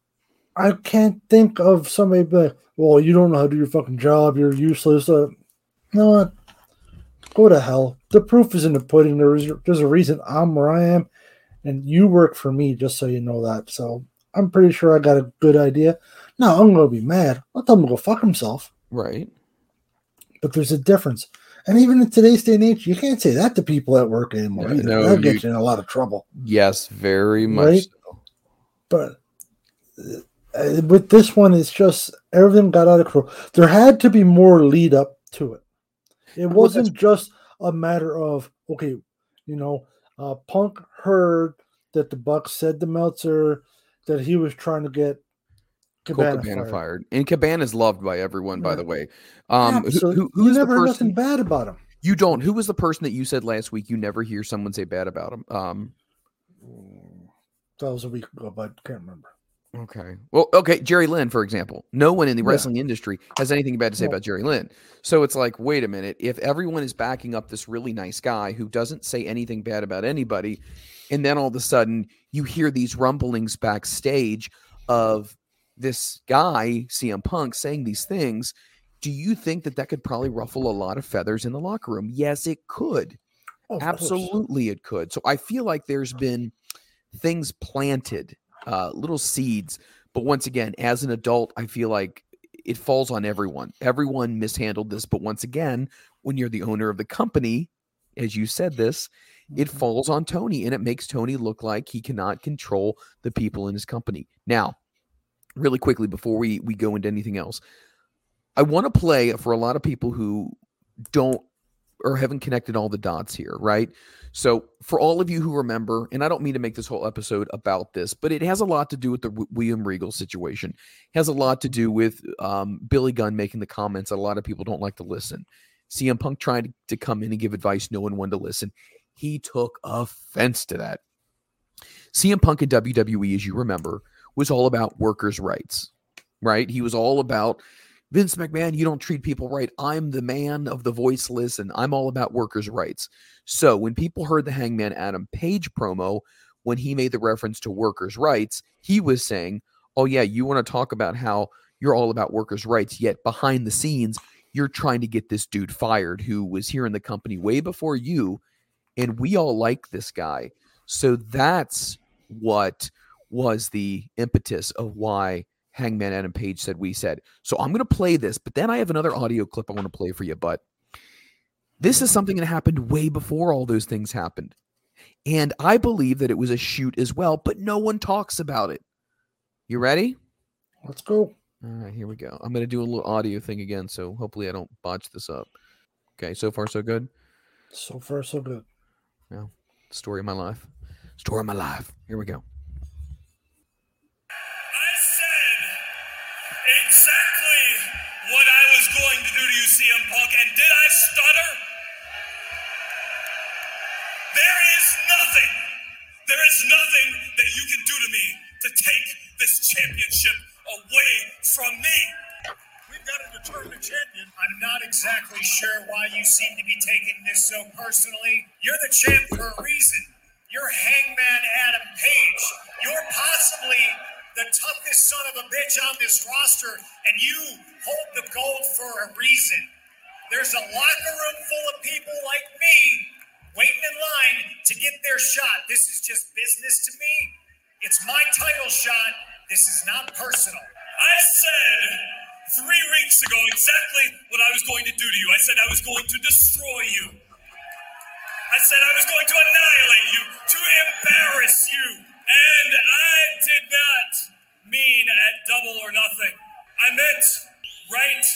Speaker 9: I can't think of somebody like, well, you don't know how to do your fucking job, you're useless. Uh, you know what? Go to hell. The proof is in the pudding. There's there's a reason I'm where I am, and you work for me, just so you know that. So I'm pretty sure I got a good idea. No, I'm gonna be mad. I'll tell him to go fuck himself.
Speaker 8: Right.
Speaker 9: But there's a difference. And even in today's day and age, you can't say that to people at work anymore.
Speaker 8: Yeah, no,
Speaker 9: That'll get
Speaker 8: you-
Speaker 9: you in a lot of trouble.
Speaker 8: Yes, very much.
Speaker 9: Right?
Speaker 8: so.
Speaker 9: But uh, with this one, it's just everything got out of control. There had to be more lead up to it. It wasn't just a matter of okay, you know, uh, Punk heard that the Bucks said to Meltzer that he was trying to get Cabana,
Speaker 8: Cabana
Speaker 9: fired.
Speaker 8: fired. And Cabana is loved by everyone, by the way. Um, who,
Speaker 9: Absolutely.
Speaker 8: who,
Speaker 9: you
Speaker 8: who's the
Speaker 9: never heard
Speaker 8: person?
Speaker 9: nothing bad about him.
Speaker 8: You don't. Who was the person that you said last week you never hear someone say bad about him? Um,
Speaker 9: That was a week ago, but I can't remember.
Speaker 8: okay. Well, okay. Jerry Lynn, for example. No one in the
Speaker 9: Yeah.
Speaker 8: wrestling industry has anything bad to say
Speaker 9: No.
Speaker 8: about Jerry Lynn. So it's like, wait a minute. If everyone is backing up this really nice guy who doesn't say anything bad about anybody, and then all of a sudden you hear these rumblings backstage of this guy, CM Punk, saying these things, do you think that that could probably ruffle a lot of feathers in the locker room? Yes, it could.
Speaker 9: Oh, course.
Speaker 8: Absolutely, it could. So I feel like there's been things planted, uh, little seeds. But once again, as an adult, I feel like it falls on everyone. Everyone mishandled this. But once again, when you're the owner of the company, as you said this, it falls on Tony and it makes Tony look like he cannot control the people in his company. Now, really quickly before we we go into anything else, I want to play for a lot of people who don't or haven't connected all the dots here, right? So, for all of you who remember, and I don't mean to make this whole episode about this, but it has a lot to do with the W- William Regal situation. It has a lot to do with um, Billy Gunn making the comments that a lot of people don't like to listen. CM Punk tried to come in and give advice, no one wanted to listen. He took offense to that. CM Punk in WWE, as you remember, was all about workers' rights, right? He was all about Vince McMahon, you don't treat people right. I'm the man of the voiceless and I'm all about workers' rights. So when people heard the Hangman Adam Page promo, when he made the reference to workers' rights, he was saying, Oh, yeah, you want to talk about how you're all about workers' rights, yet behind the scenes, you're trying to get this dude fired who was here in the company way before you. And we all like this guy. So that's what was the impetus of why Hangman Adam Page said we said. So I'm going to play this, but then I have another audio clip I want to play for you. But this is something that happened way before all those things happened. And I believe that it was a shoot as well, but no one talks about it. You ready?
Speaker 9: Let's go.
Speaker 8: All right, here we go. I'm going to do a little audio thing again, so hopefully I don't botch this up. Okay, so far so good.
Speaker 9: So far, so good.
Speaker 8: Yeah, story of my life. Story of my life. Here we go.
Speaker 14: Stutter? There is nothing, there is nothing that you can do to me to take this championship away from me.
Speaker 15: We've got a determined champion. I'm not exactly sure why you seem to be taking this so personally. You're the champ for a reason. You're Hangman Adam Page. You're possibly the toughest son of a bitch on this roster, and you hold the gold for a reason. There's a locker room full of people like me waiting in line to get their shot. This is just business to me. It's my title shot. This is not personal.
Speaker 14: I said three weeks ago exactly what I was going to do to you. I said I was going to destroy you. I said I was going to annihilate you, to embarrass you. And I did not mean at double or nothing. I meant right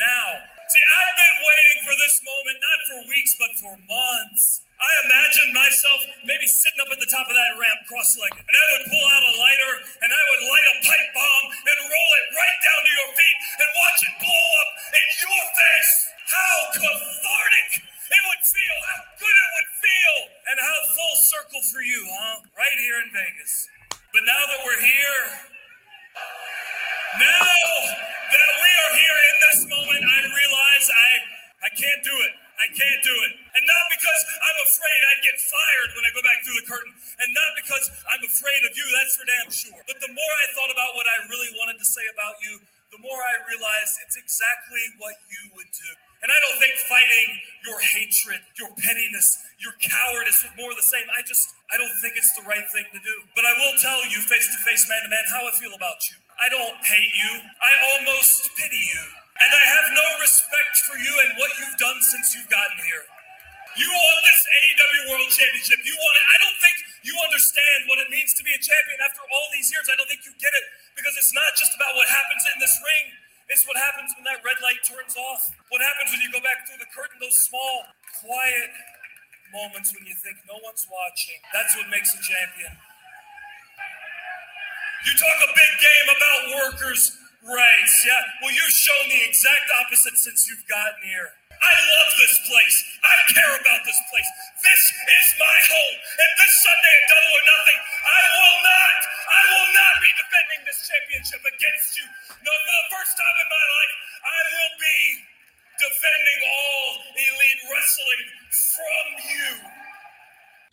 Speaker 14: now. See, I've been waiting for this moment not for weeks, but for months. I imagined myself maybe sitting up at the top of that ramp cross legged, and I would pull out a lighter and I would light a pipe bomb and roll it right down to your feet and watch it blow up in your face. How cathartic it would feel, how good it would feel, and how full circle for you, huh? Right here in Vegas. But now that we're here, now that we are here in this moment, I realize I I can't do it. I can't do it. And not because I'm afraid I'd get fired when I go back through the curtain. And not because I'm afraid of you, that's for damn sure. But the more I thought about what I really wanted to say about you, the more I realized it's exactly what you would do. And I don't think fighting your hatred, your pettiness, your cowardice with more of the same, I just, I don't think it's the right thing to do. But I will tell you, face to face, man to man, how I feel about you. I don't hate you, I almost pity you. And I have no respect for you and what you've done since you've gotten here. You want this AEW World Championship. You want it. I don't think you understand what it means to be a champion after all these years. I don't think you get it because it's not just about what happens in this ring. It's what happens when that red light turns off. What happens when you go back through the curtain, those small, quiet moments when you think no one's watching. That's what makes a champion. You talk a big game about workers' rights, yeah? Well, you've shown the exact opposite since you've gotten here. I love this place. I care about this place. This is my home. And this Sunday at Double or Nothing, I will not, I will not be defending this championship against you. No, for the first time in my life, I will be defending all elite wrestling from you.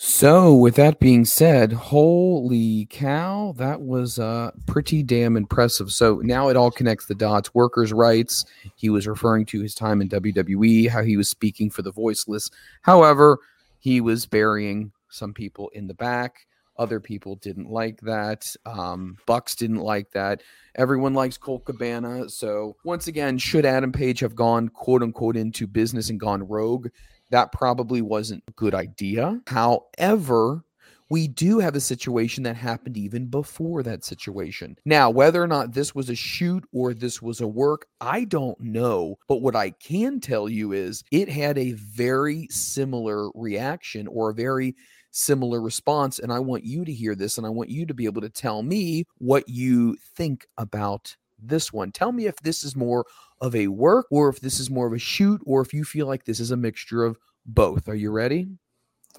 Speaker 8: So, with that being said, holy cow, that was uh, pretty damn impressive. So now it all connects the dots. Workers' rights. He was referring to his time in WWE, how he was speaking for the voiceless. However, he was burying some people in the back. Other people didn't like that. Um, Bucks didn't like that. Everyone likes Colt Cabana. So once again, should Adam Page have gone quote unquote into business and gone rogue? That probably wasn't a good idea. However, we do have a situation that happened even before that situation. Now, whether or not this was a shoot or this was a work, I don't know. But what I can tell you is it had a very similar reaction or a very similar response. And I want you to hear this and I want you to be able to tell me what you think about this one. Tell me if this is more of a work or if this is more of a shoot or if you feel like this is a mixture of both. Are you ready?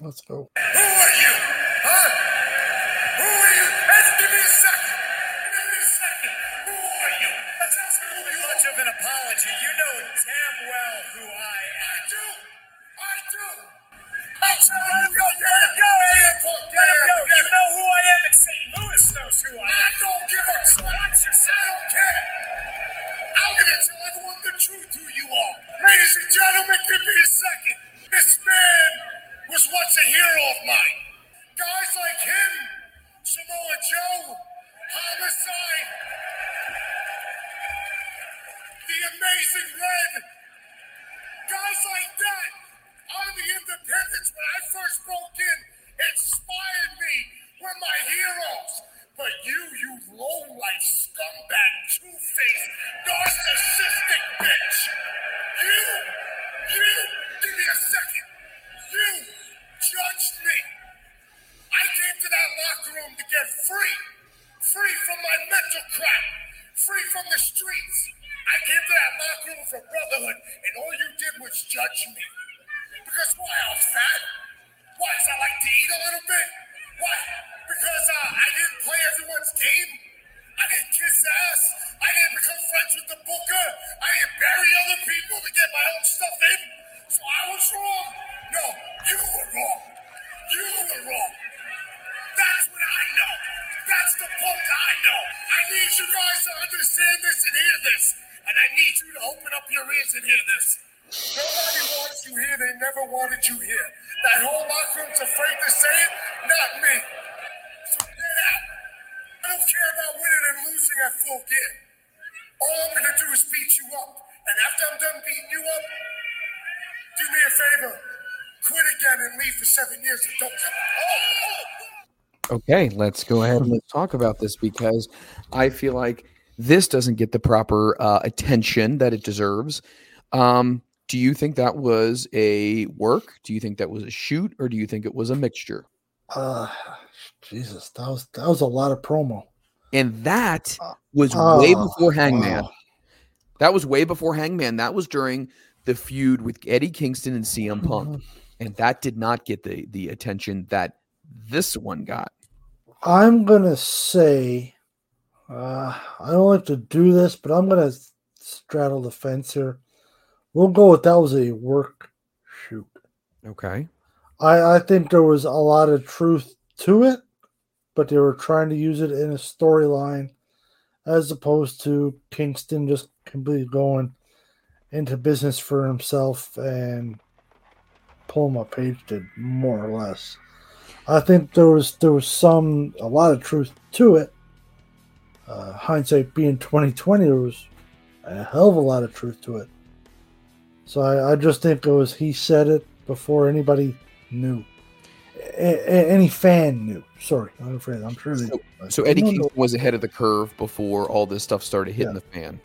Speaker 9: Let's go.
Speaker 8: Okay, let's go ahead and let's talk about this because I feel like this doesn't get the proper uh, attention that it deserves. Um, do you think that was a work? Do you think that was a shoot, or do you think it was a mixture?
Speaker 9: Uh, Jesus, that was that was a lot of promo.
Speaker 8: And that was
Speaker 9: Oh,
Speaker 8: way before Hangman.
Speaker 9: wow.
Speaker 8: That was way before Hangman. That was during the feud with Eddie Kingston and CM Punk,
Speaker 9: Mm-hmm.
Speaker 8: and that did not get the the attention that this one got.
Speaker 9: I'm gonna say, uh, I don't like to do this, but I'm gonna straddle the fence here. We'll go with that was a work shoot.
Speaker 8: Okay.
Speaker 9: I I think there was a lot of truth to it, but they were trying to use it in a storyline, as opposed to Kingston just completely going into business for himself and pulling what Page did more or less. I think there was there was some a lot of truth to it. Uh, hindsight being twenty twenty, there was a hell of a lot of truth to it. So I, I just think it was he said it before anybody knew. A- a- any fan knew. Sorry, I'm afraid. I'm sure they.
Speaker 8: So Eddie. Kingston was ahead of the curve before all this stuff started hitting the fan.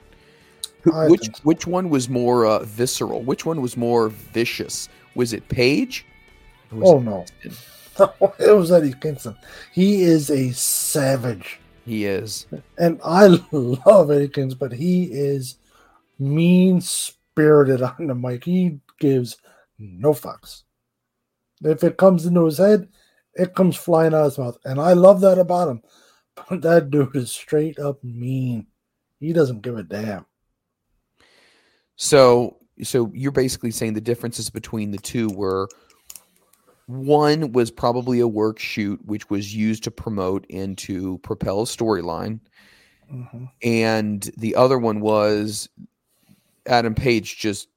Speaker 9: I
Speaker 8: which
Speaker 9: think
Speaker 8: which one was more uh, visceral? Which one was more vicious? Was it Page?
Speaker 9: Oh no,
Speaker 8: Kingston? [LAUGHS]
Speaker 9: it was Eddie Kingston. He is a savage.
Speaker 8: He is.
Speaker 9: and I [LAUGHS] love Eddie Kingston, but he is mean spirited [LAUGHS] on the mic. He gives no fucks. If it comes into his head, it comes flying out of his mouth, and I love that about him. But that dude is straight up mean. He doesn't give a damn.
Speaker 8: So so you're basically saying the differences between the two were one was probably a work shoot which was used to promote and to propel a storyline
Speaker 9: Mhm.
Speaker 8: and the other one was Adam Page just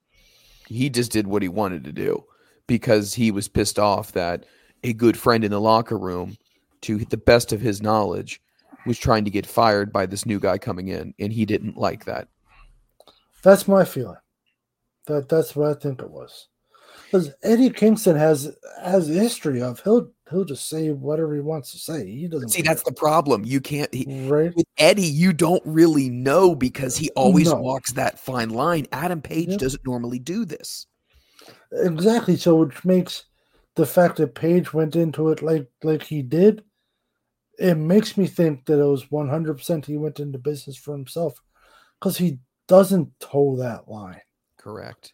Speaker 8: he just did what he wanted to do because he was pissed off that a good friend in the locker room to the best of his knowledge was trying to get fired by this new guy coming in and he didn't like that
Speaker 9: That's my feeling. That that's what I think it was. Because Eddie Kingston has has a history of he'll he'll just say whatever he wants to say. He doesn't
Speaker 8: See, that's the problem. You can't. He,
Speaker 9: right.
Speaker 8: With Eddie, you don't really know because he always
Speaker 9: No.
Speaker 8: walks that fine line. Adam Page doesn't normally do this.
Speaker 9: Exactly. So which makes the fact that Page went into it like like he did, it makes me think that it was one hundred percent he went into business for himself, because he doesn't toe that line,
Speaker 8: Correct.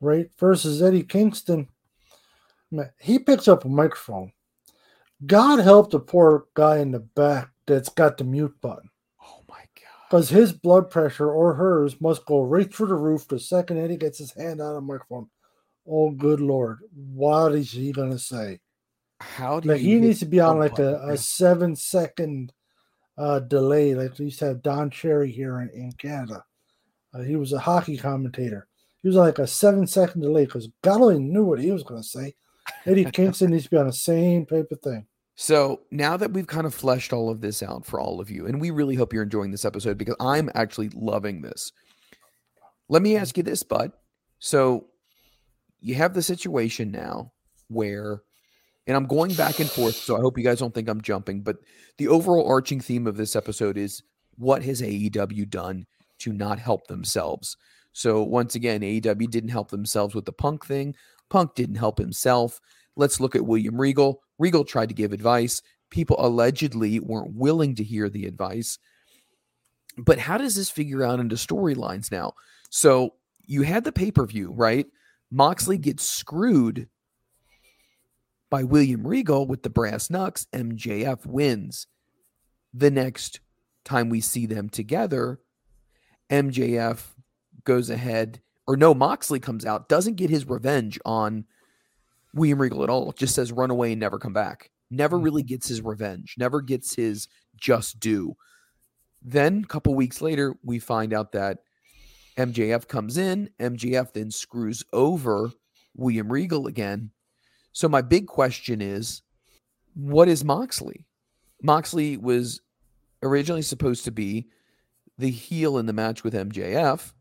Speaker 9: Right? Versus Eddie Kingston, he picks up a microphone. God help the poor guy in the back that's got the mute button.
Speaker 8: Oh my god!
Speaker 9: Because his blood pressure or hers must go right through the roof the second Eddie gets his hand on a microphone. Oh, good lord! What is he gonna say?
Speaker 8: How do
Speaker 9: like
Speaker 8: you
Speaker 9: he needs to be on like a, a seven second uh delay like we used to have don cherry here in, in canada uh, he was a hockey commentator he was like a seven second delay because only knew what he was going to say eddie kingston needs to be on the same of thing
Speaker 8: So now that we've kind of fleshed all of this out for all of you, and we really hope you're enjoying this episode because I'm actually loving this. Let me ask you this, bud. So you have the situation now where, and I'm going back and forth, so I hope you guys don't think I'm jumping, but the overall arching theme of this episode is what has AEW done to not help themselves? So once again, AEW didn't help themselves with the punk thing. Punk didn't help himself. Let's look at William Regal. Regal tried to give advice. People allegedly weren't willing to hear the advice. But how does this figure out into storylines now? So you had the pay per view, right? Moxley gets screwed by William Regal with the brass knucks. MJF wins. The next time we see them together, MJF goes ahead, or no, Moxley comes out, doesn't get his revenge on William Regal at all. Just says run away and never come back. Never mm-hmm. really gets his revenge, never gets his just due. Then, a couple weeks later, we find out that MJF comes in. MJF then screws over William Regal again. So, my big question is what is Moxley? Moxley was originally supposed to be the heel in the match with MJF.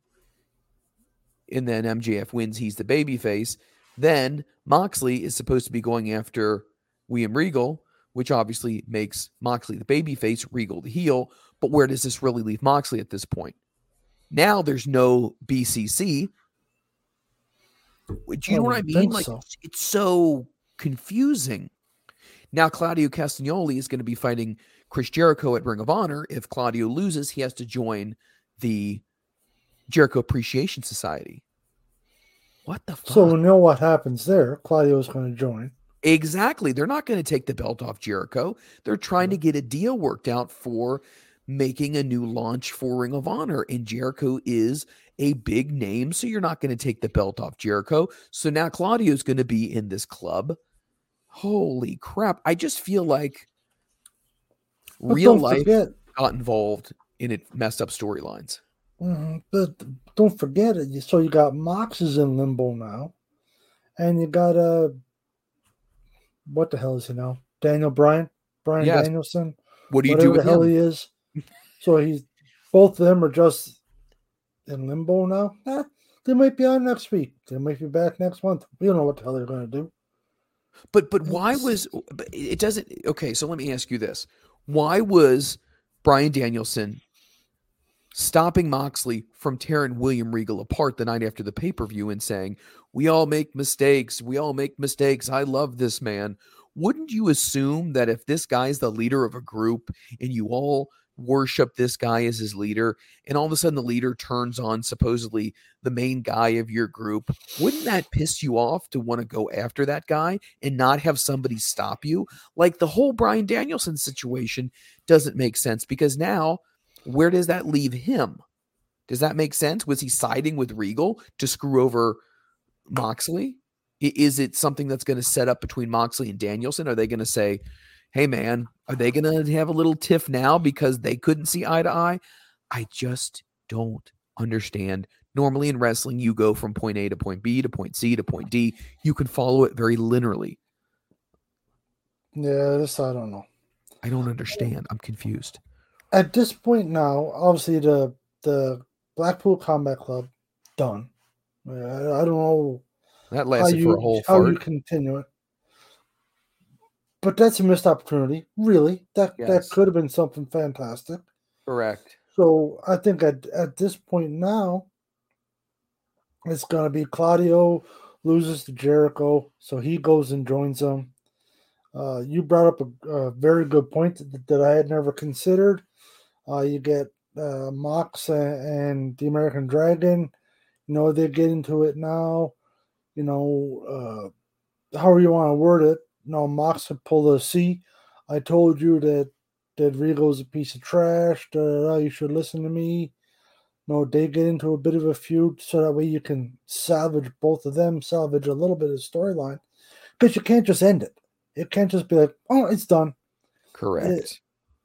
Speaker 8: And then MJF wins, he's the babyface. Then Moxley is supposed to be going after William Regal, which obviously makes Moxley the babyface, Regal the heel. But where does this really leave Moxley at this point? Now there's no BCC. Which you know what I mean? Like
Speaker 9: so.
Speaker 8: it's, it's so confusing. Now Claudio Castagnoli is going to be fighting Chris Jericho at Ring of Honor. If Claudio loses, he has to join the Jericho Appreciation Society. What the fuck?
Speaker 9: so we know what happens there claudio's going to join
Speaker 8: Exactly. They're not going to take the belt off Jericho. They're trying to get a deal worked out for making a new launch for Ring of Honor. And Jericho is a big name. So you're not going to take the belt off Jericho. So now Claudio's going to be in this club. Holy crap. I just feel like
Speaker 9: But
Speaker 8: real life
Speaker 9: forget-
Speaker 8: got involved in it, messed up storylines.
Speaker 9: Mhm, But don't forget it. So you got Mox is in limbo now, and you got uh, what the hell is he now? Daniel Bryan, Brian
Speaker 8: Yes.
Speaker 9: Danielson.
Speaker 8: What do you do with
Speaker 9: the hell
Speaker 8: him?
Speaker 9: he is? So he's both of them are just in limbo now. Eh, they might be on next week. They might be back next month. We don't know what the hell they're going to do.
Speaker 8: But but why was but it doesn't okay, so let me ask you this. Why was Bryan Danielson stopping Moxley from tearing William Regal apart the night after the pay-per-view and saying, "We all make mistakes. We all make mistakes. I love this man." Wouldn't you assume that if this guy's the leader of a group and you all worship this guy as his leader and all of a sudden the leader turns on supposedly the main guy of your group, wouldn't that piss you off to want to go after that guy and not have somebody stop you? Like the whole Bryan Danielson situation doesn't make sense because now where does that leave him? Does that make sense? Was he siding with Regal to screw over Moxley? Is it something that's going to set up between Moxley and Danielson? Are they going to say, hey, man, are they going to have a little tiff now because they couldn't see eye to eye? I just don't understand. Normally in wrestling, you go from point A to point B to point C to point D. You can follow it very linearly.
Speaker 9: Yeah, this I don't know.
Speaker 8: I don't understand. I'm confused.
Speaker 9: At this point now, obviously the the Blackpool Combat Club done. I, I don't know
Speaker 8: That
Speaker 9: how
Speaker 8: lasted
Speaker 9: you,
Speaker 8: for a whole
Speaker 9: how you continue it. But that's a missed opportunity, really. That
Speaker 8: Yes.
Speaker 9: that could have been something fantastic.
Speaker 8: Correct.
Speaker 9: So I think at at this point now, it's gonna be Claudio loses to Jericho, so he goes and joins them. Uh, you brought up a, a very good point that, that I had never considered. Uh, you get uh, Mox and, the American Dragon. You know they get into it now. You know, uh, however you want to word it. No, Mox would pull the C. I told you that that Regal's a piece of trash. Da, da, da, you should listen to me. No, they get into a bit of a feud so that way you can salvage both of them, salvage a little bit of storyline. Because you can't just end it. It can't just be like, oh, it's done.
Speaker 8: Correct.
Speaker 9: It-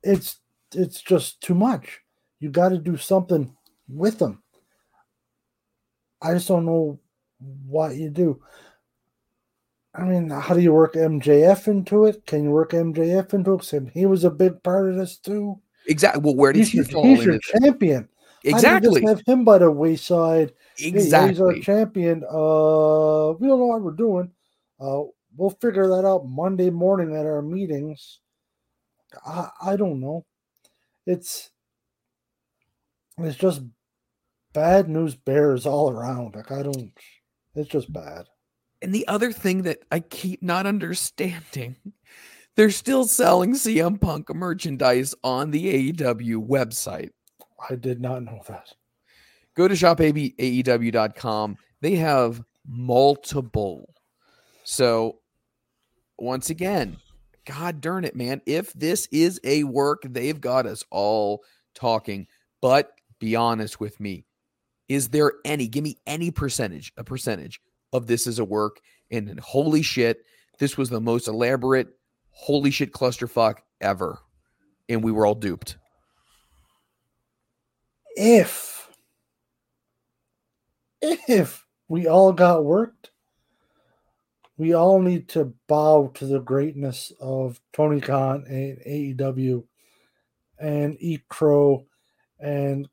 Speaker 9: it's it's just too much. You got to do something with them. I just don't know what you do. I mean, how do you work MJF into it? Can you work MJF into it? He was a big part of this too.
Speaker 8: Exactly. Well, where does
Speaker 9: He's,
Speaker 8: he
Speaker 9: your,
Speaker 8: fall
Speaker 9: he's your champion. How do you
Speaker 8: Exactly.
Speaker 9: just have him by the wayside. Hey, he's our champion. Uh, we don't know what we're doing. Uh, we'll figure that out Monday morning at our meetings. I, I don't know. It's it's just bad news bears all around. Like I don't. It's just bad.
Speaker 8: And the other thing that I keep not understanding, [LAUGHS] they're still selling CM Punk merchandise on the AEW website.
Speaker 9: I did not know that.
Speaker 8: Go to shopaew.com. They have multiple. So, once again, God darn it, man. If this is a work, they've got us all talking. But be honest with me. Is there any, give me any percentage, a percentage of this is a work? And holy shit, this was the most elaborate, holy shit clusterfuck ever. And we were all duped.
Speaker 9: If if we all got worked, we all need to bow to the greatness of Tony Khan and AEW and eat crow and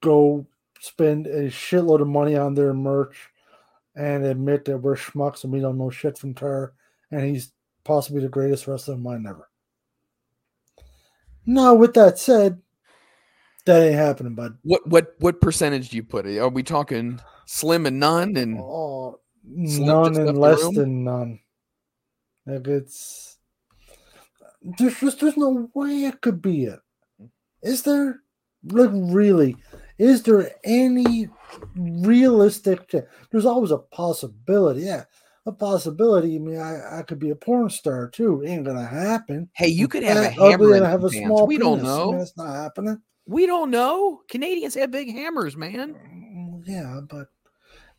Speaker 9: go spend a shitload of money on their merch and admit that we're schmucks and we don't know shit from Tar and he's possibly the greatest wrestler in mind ever. Now, with that said, that ain't happening, bud.
Speaker 8: What what what percentage do you put it? Are we talking slim and none and
Speaker 9: Oh, none and less than none. Like it's there's just there's no way it could be it. Is there? Like really? Is there any realistic? There's always a possibility. Yeah, a possibility. I mean, I, I could be a porn star too. It Ain't gonna happen.
Speaker 8: Hey, you could have a hammer
Speaker 9: and have a
Speaker 8: pants.
Speaker 9: small
Speaker 8: We don't
Speaker 9: penis. I mean,
Speaker 8: know.
Speaker 9: it's not happening.
Speaker 8: We don't know. Canadians have big hammers, man.
Speaker 9: Mm, yeah, but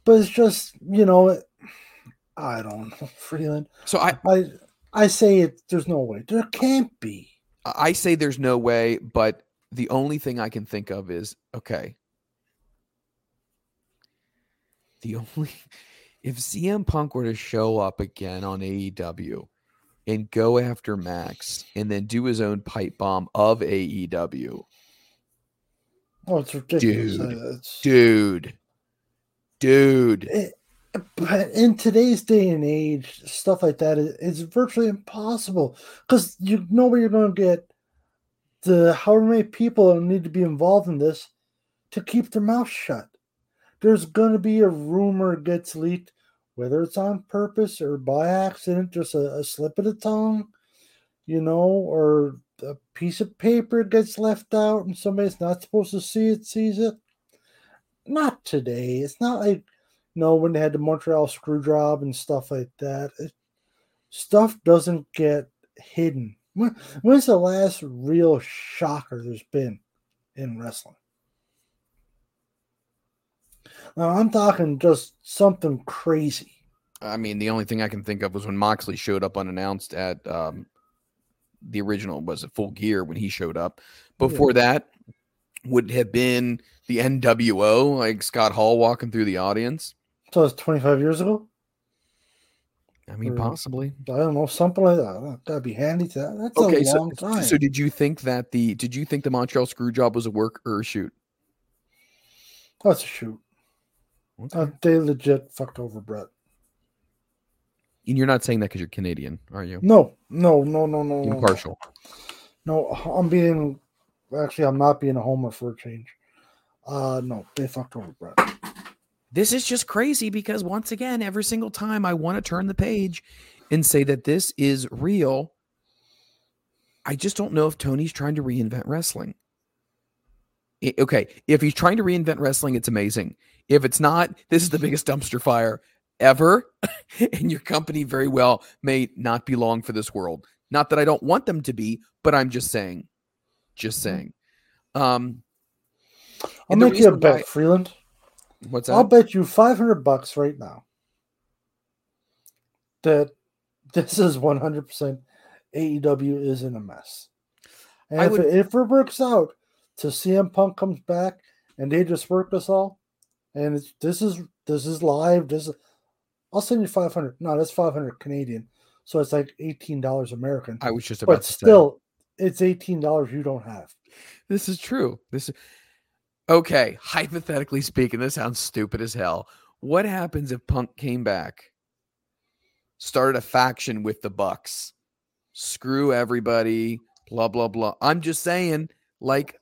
Speaker 9: but it's just you know, I don't know, [LAUGHS] Freland.
Speaker 8: So I
Speaker 9: I I say it. There's no way. There can't be.
Speaker 8: I say there's no way, but the only thing I can think of is okay. The only [LAUGHS] if CM Punk were to show up again on AEW and go after Max and then do his own pipe bomb of AEW,
Speaker 9: Oh, it's ridiculous.
Speaker 8: dude,
Speaker 9: It's,
Speaker 8: dude, dude.
Speaker 9: it- but in today's day and age, stuff like that is it's virtually impossible because you know where you're going to get the however many people need to be involved in this to keep their mouth shut. There's going to be a rumor gets leaked, whether it's on purpose or by accident, just a, a slip of the tongue, you know, or a piece of paper gets left out and somebody's not supposed to see it sees it. Not today. It's not like no when they had the Montreal screw job and stuff like that. It, stuff doesn't get hidden. When, when's the last real shocker there's been in wrestling? Now I'm talking just something crazy.
Speaker 8: I mean, the only thing I can think of was when Moxley showed up unannounced at um, the original was it Full Gear when he showed up. Before that would have been the NWO, like Scott Hall walking through the audience.
Speaker 9: So it's 25 years ago.
Speaker 8: I mean,
Speaker 9: Or-
Speaker 8: possibly.
Speaker 9: I don't know something like that. That'd be handy. To that. That's
Speaker 8: Okay,
Speaker 9: a
Speaker 8: so,
Speaker 9: long time.
Speaker 8: so did you think that the did you think the Montreal screw job was a work or a shoot?
Speaker 9: That's a shoot. Uh, they legit fucked over Brett.
Speaker 8: And you're not saying that because you're Canadian, are you?
Speaker 9: No, no, no. no, no.
Speaker 8: Impartial.
Speaker 9: No, I'm being actually I'm not being a homer for a change. Uh no, they fucked over Brett.
Speaker 8: This is just crazy because once again, every single time I want to turn the page and say that this is real, I just don't know if Tony's trying to reinvent wrestling. I- okay, if he's trying to reinvent wrestling, it's amazing. If it's not, this is the biggest dumpster fire ever, [LAUGHS] and your company very well may not be long for this world. Not that I don't want them to be, but I'm just saying, just saying. Um,
Speaker 9: I'll make you a bet,
Speaker 8: why-
Speaker 9: Freland.
Speaker 8: What's that?
Speaker 9: I'll bet you 500 bucks right now that this is 100% AEW E is in a mess. And
Speaker 8: I
Speaker 9: if,
Speaker 8: would-
Speaker 9: it, if it works out to CM Punk comes back and they just work us all, and it's, this is this is live. This is, I'll send you 500. No, that's 500 Canadian. So it's like $18 American.
Speaker 8: I was just about
Speaker 9: but
Speaker 8: to
Speaker 9: still, it's $18 you don't have.
Speaker 8: This is true. This is okay. Hypothetically speaking, this sounds stupid as hell. What happens if Punk came back, started a faction with the Bucks? Screw everybody, blah blah blah. I'm just saying, like,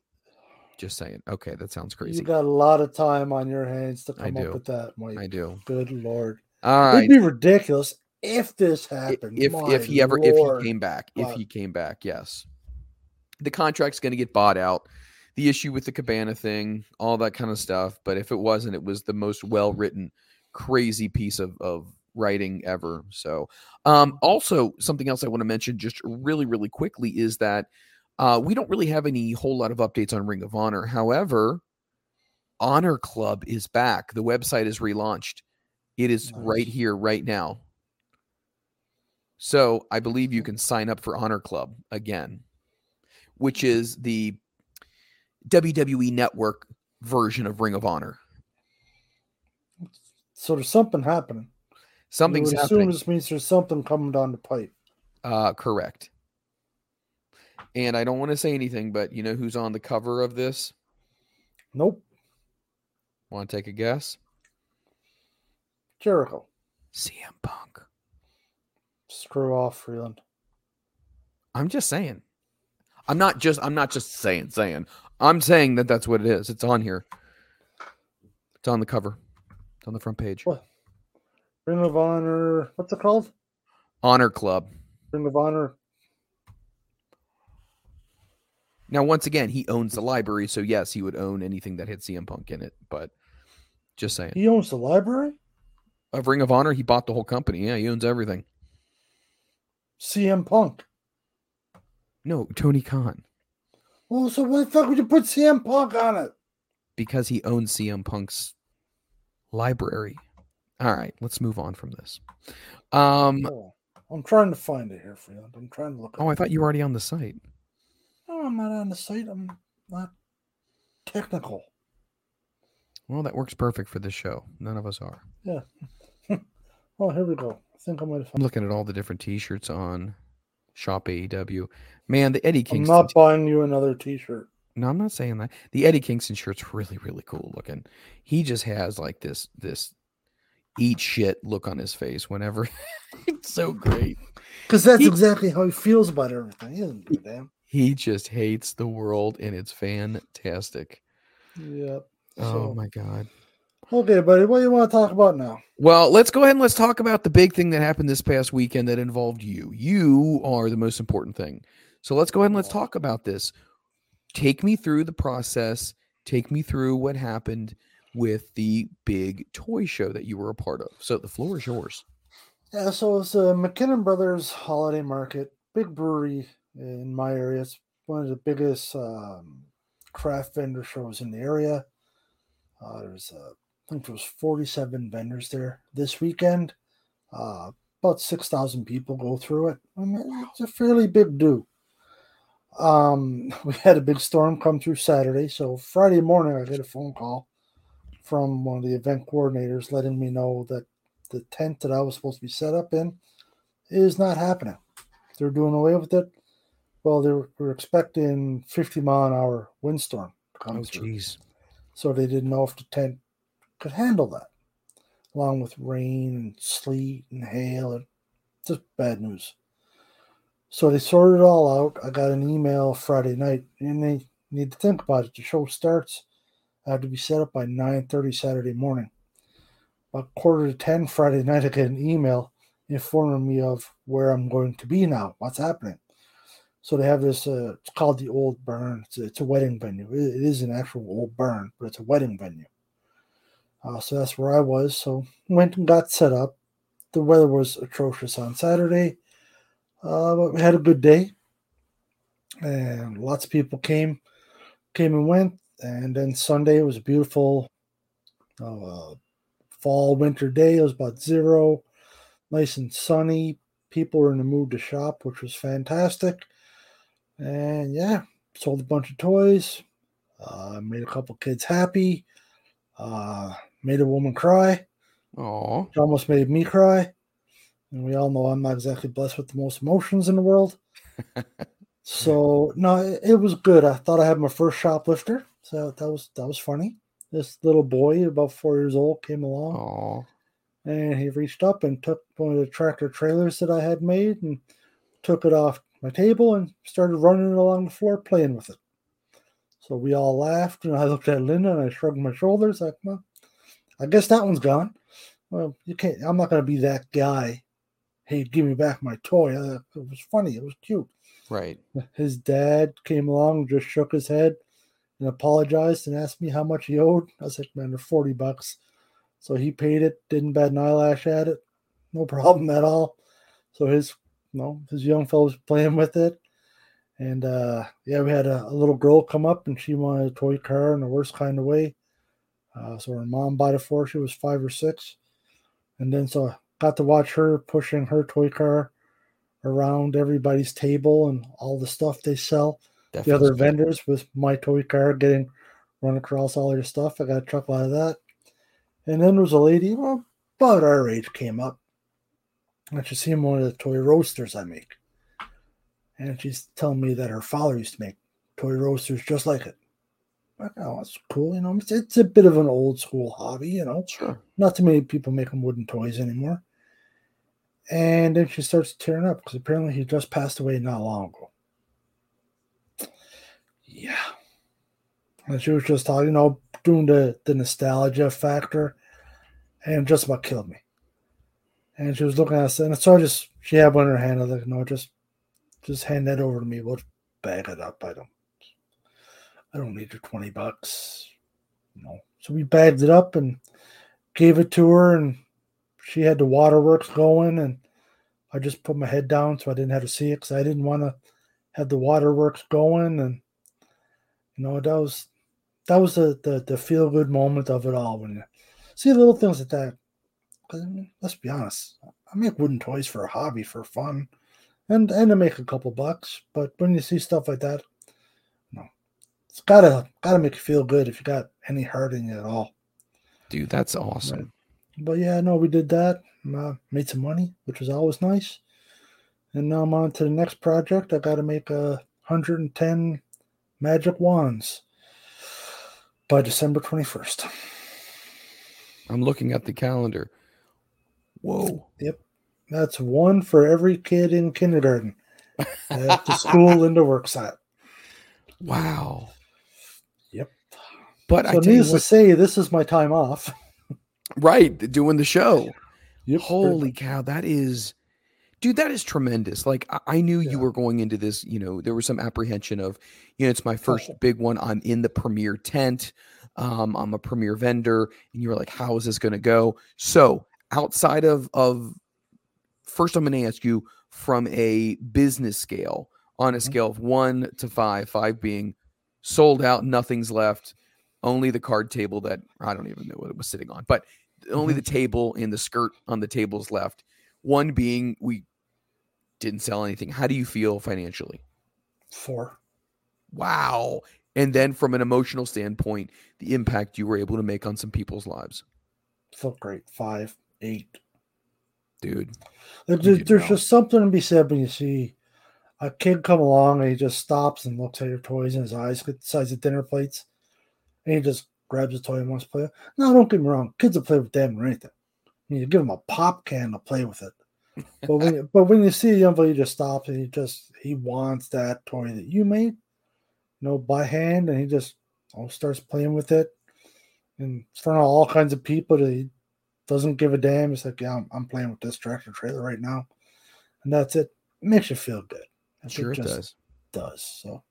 Speaker 8: just saying. Okay, that sounds crazy.
Speaker 9: You got a lot of time on your hands to come up with that, Mike.
Speaker 8: I do.
Speaker 9: Good lord.
Speaker 8: All right.
Speaker 9: It'd be ridiculous if this happened.
Speaker 8: If if he ever
Speaker 9: Lord.
Speaker 8: if he came back, if
Speaker 9: But-
Speaker 8: he came back, yes. The contract's going to get bought out. The issue with the Cabana thing, all that kind of stuff. But if it wasn't, it was the most well written, crazy piece of of writing ever. So, um, also something else I want to mention just really really quickly is that uh, we don't really have any whole lot of updates on Ring of Honor. However, Honor Club is back. The website is relaunched. It is right here, right now. So I believe you can sign up for Honor Club again, which is the WWE Network version of Ring of Honor.
Speaker 9: So there's something happening.
Speaker 8: Something's happening.
Speaker 9: assume this means there's something coming down the pipe.
Speaker 8: Uh, correct. And I don't want to say anything, but you know who's on the cover of this?
Speaker 9: Nope.
Speaker 8: Want to take a guess?
Speaker 9: Jericho.
Speaker 8: CM Punk.
Speaker 9: Screw off, Freland.
Speaker 8: I'm just saying. I'm not just. I'm not just saying. Saying. I'm saying that that's what it is. It's on here. It's on the cover. It's on the front page.
Speaker 9: What? Ring of Honor. What's it called?
Speaker 8: Honor Club.
Speaker 9: Ring of Honor.
Speaker 8: Now, once again, he owns the library, so yes, he would own anything that had CM Punk in it. But just saying.
Speaker 9: He owns the library?
Speaker 8: Of Ring of Honor, he bought the whole company. Yeah, he owns everything.
Speaker 9: CM Punk.
Speaker 8: No, Tony Khan.
Speaker 9: Well, so why the fuck would you put CM Punk on it?
Speaker 8: Because he owns CM Punk's library. All right, let's move on from this. Um,
Speaker 9: Oh, I'm trying to find it here, Freland. I'm trying to look.
Speaker 8: oh, I thought you were already on the site.
Speaker 9: No, I'm not on the site. I'm not technical.
Speaker 8: Well, that works perfect for this show. None of us are.
Speaker 9: Yeah. [LAUGHS] well, here we go. I think I might have
Speaker 8: I'm looking at all the different T-shirts on Shop AEW. Man, the Eddie Kingston.
Speaker 9: I'm not buying you another T-shirt.
Speaker 8: No, I'm not saying that. The Eddie Kingston shirt's really, really cool looking. He just has like this this eat shit look on his face whenever. [LAUGHS] it's so great.
Speaker 9: Because that's
Speaker 8: He-
Speaker 9: exactly how he feels about everything. He doesn't give damn.
Speaker 8: He just hates the world, and it's fantastic.
Speaker 9: Yep.
Speaker 8: Oh
Speaker 9: So-
Speaker 8: my god.
Speaker 9: Okay, buddy. What do you want to talk about now?
Speaker 8: Well, let's go ahead and let's talk about the big thing that happened this past weekend that involved you. You are the most important thing. So let's go ahead and let's talk about this. Take me through the process. Take me through what happened with the big toy show that you were a part of. So the floor is yours.
Speaker 9: Yeah, so it's the McKinnon Brothers Holiday Market, big brewery in my area. It's one of the biggest um, craft vendor shows in the area. Uh, there's, uh, I think there was 47 vendors there this weekend. Uh, about 6,000 people go through it. I mean, it's a fairly big do. Um, [LAUGHS] we had a big storm come through Saturday, so Friday morning I get a phone call from one of the event coordinators letting me know that the tent that I was supposed to be set up in is not happening. They're doing away with it. Well, they were, were expecting 50 mile an hour windstorm to come
Speaker 8: Oh,
Speaker 9: through. So they didn't know if the tent could handle that, along with rain and sleet and hail. And just bad news. So they sorted it all out. I got an email Friday night, and they need to think about it. The show starts. I have to be set up by 9.30 Saturday morning. About quarter to 10 Friday night, I get an email informing me of where I'm going to be now, what's happening. So they have this, uh, it's called the Old Burn. It's a, it's a wedding venue. It, it is an actual old burn, but it's a wedding venue. Uh, so that's where I was. So went and got set up. The weather was atrocious on Saturday, uh, we had a good day, and lots of people came, came and went. And then Sunday was a beautiful uh, fall winter day. It was about zero, nice and sunny. People were in the mood to shop, which was fantastic. And yeah, sold a bunch of toys. Uh, made a couple kids happy. Uh, made a woman cry.
Speaker 8: Oh,
Speaker 9: almost made me cry. And we all know I'm not exactly blessed with the most emotions in the world. [LAUGHS] so no, it, it, was good. I thought I had my first shoplifter, so that was that was funny. This little boy, about four years old, came along,
Speaker 8: Aww.
Speaker 9: and he reached up and took one of the tractor trailers that I had made and took it off my table and started running it along the floor playing with it. So we all laughed, and I [LAUGHS] looked at Linda and I shrugged my shoulders, like, well, I guess that one's gone. Well, you can't. I'm not going to be that guy. Hey, give me back my toy. Uh, it was funny. It was cute.
Speaker 8: Right.
Speaker 9: His dad came along, just shook his head, and apologized and asked me how much he owed. I said, man, they're forty bucks. So he paid it. Didn't bat an eyelash at it. [LAUGHS] No problem at all. So his, you know, his young fellow was playing with it. And uh, yeah, we had a, a, little girl come up and she wanted a toy car in the worst kind of way. Uh, so her mom bought it for her. She was five or six. And then so got to watch her pushing her toy car around everybody's table and all the stuff they sell. That the other vendors with my toy car getting run across all their stuff. I got a chuckle out of that. And then there was a lady, well, about our age, came up. And she's seen one of the toy roasters I make. And she's telling me that her father used to make toy roasters just like it. Oh, that's cool. You know, it's, it's a bit of an old school hobby, you know.
Speaker 8: Sure.
Speaker 9: Not too many people making wooden toys anymore. And then she starts tearing up because apparently he just passed away not long ago. Yeah. And she was just talking, you know, doing the, the nostalgia factor and just about killed me. And she was looking at us, and so I just, she had one in her hand. I was like, no, just, just hand that over to me. We'll bag it up. I don't I don't need your 20 bucks. You know. So we bagged it up and gave it to her and she had the waterworks going and I just put my head down so I didn't have to see it because I didn't want to have the waterworks going and you know that was that was the the, the feel good moment of it all when you see little things like that. Because I mean, let's be honest, I make wooden toys for a hobby for fun, and and I make a couple bucks. But when you see stuff like that, no, it's gotta gotta make you feel good if you got any heart in you at all.
Speaker 8: Dude, that's awesome.
Speaker 9: But, but yeah, no, we did that. Uh, made some money, which was always nice. And now I'm on to the next project. I got to make a 110 magic wands by December 21st.
Speaker 8: I'm looking at the calendar. Whoa.
Speaker 9: Yep. That's one for every kid in kindergarten [LAUGHS] at the school Linda works at.
Speaker 8: Wow. Yep.
Speaker 9: But so I needless what, to say, this is my time off.
Speaker 8: Right, doing the show.
Speaker 9: Yep,
Speaker 8: Holy cow, that is, dude, that is tremendous. Like I, I knew yeah. you were going into this. You know, there was some apprehension of, you know, it's my first oh. big one. I'm in the premiere tent. Um, I'm a premiere vendor, and you were like, how is this going to go? So outside of of, first, I'm going to ask you from a business scale on a mm-hmm. scale of one to five, five being sold out, nothing's left only the card table that I don't even know what it was sitting on, but only mm-hmm. the table and the skirt on the tables left. One being we didn't sell anything. How do you feel financially?
Speaker 9: Four.
Speaker 8: Wow. And then from an emotional standpoint, the impact you were able to make on some people's lives.
Speaker 9: Felt great. Five, eight.
Speaker 8: Dude.
Speaker 9: There's, there's just something to be said when you see a kid come along and he just stops and looks at your toys in his eyes, get the size of dinner plates and he just grabs a toy and wants to play. No, don't get me wrong. Kids will play with them or anything. I mean, you give them a pop can to play with it. but when [LAUGHS] but when you see a young fella, he just stops and he just he wants that toy that you made, you know, by hand, and he just oh, starts playing with it in front of all kinds of people. That he doesn't give a damn. It's like, yeah, I'm, I'm playing with this tractor trailer right now, and that's it. it makes you feel good.
Speaker 8: Sure, it does.
Speaker 9: Does so.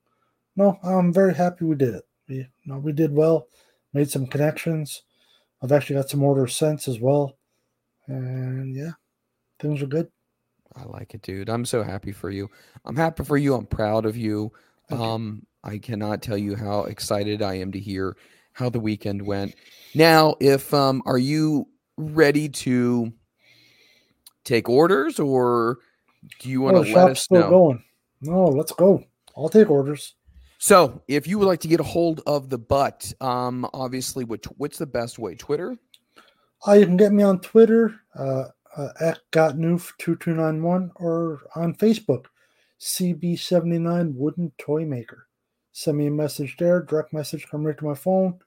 Speaker 9: No, I'm very happy we did it. We, you know, we did well. Made some connections. I've actually got some orders since as well, and yeah, things are good.
Speaker 8: I like it, dude. I'm so happy for you. I'm happy for you. I'm proud of you. Um, I cannot tell you how excited I am to hear how the weekend went. Now, if um, are you ready to take orders, or do you want
Speaker 9: Oh,
Speaker 8: to
Speaker 9: the
Speaker 8: let us know?
Speaker 9: going. No, let's go. I'll take orders.
Speaker 8: So, if you would like to get a hold of the butt, um, obviously, what what's the best way? Twitter.
Speaker 9: Uh, you can get me on Twitter uh, uh, at gotnoof2291 or on Facebook, CB79 Wooden Toy Maker. Send me a message there, direct message, come right to my phone.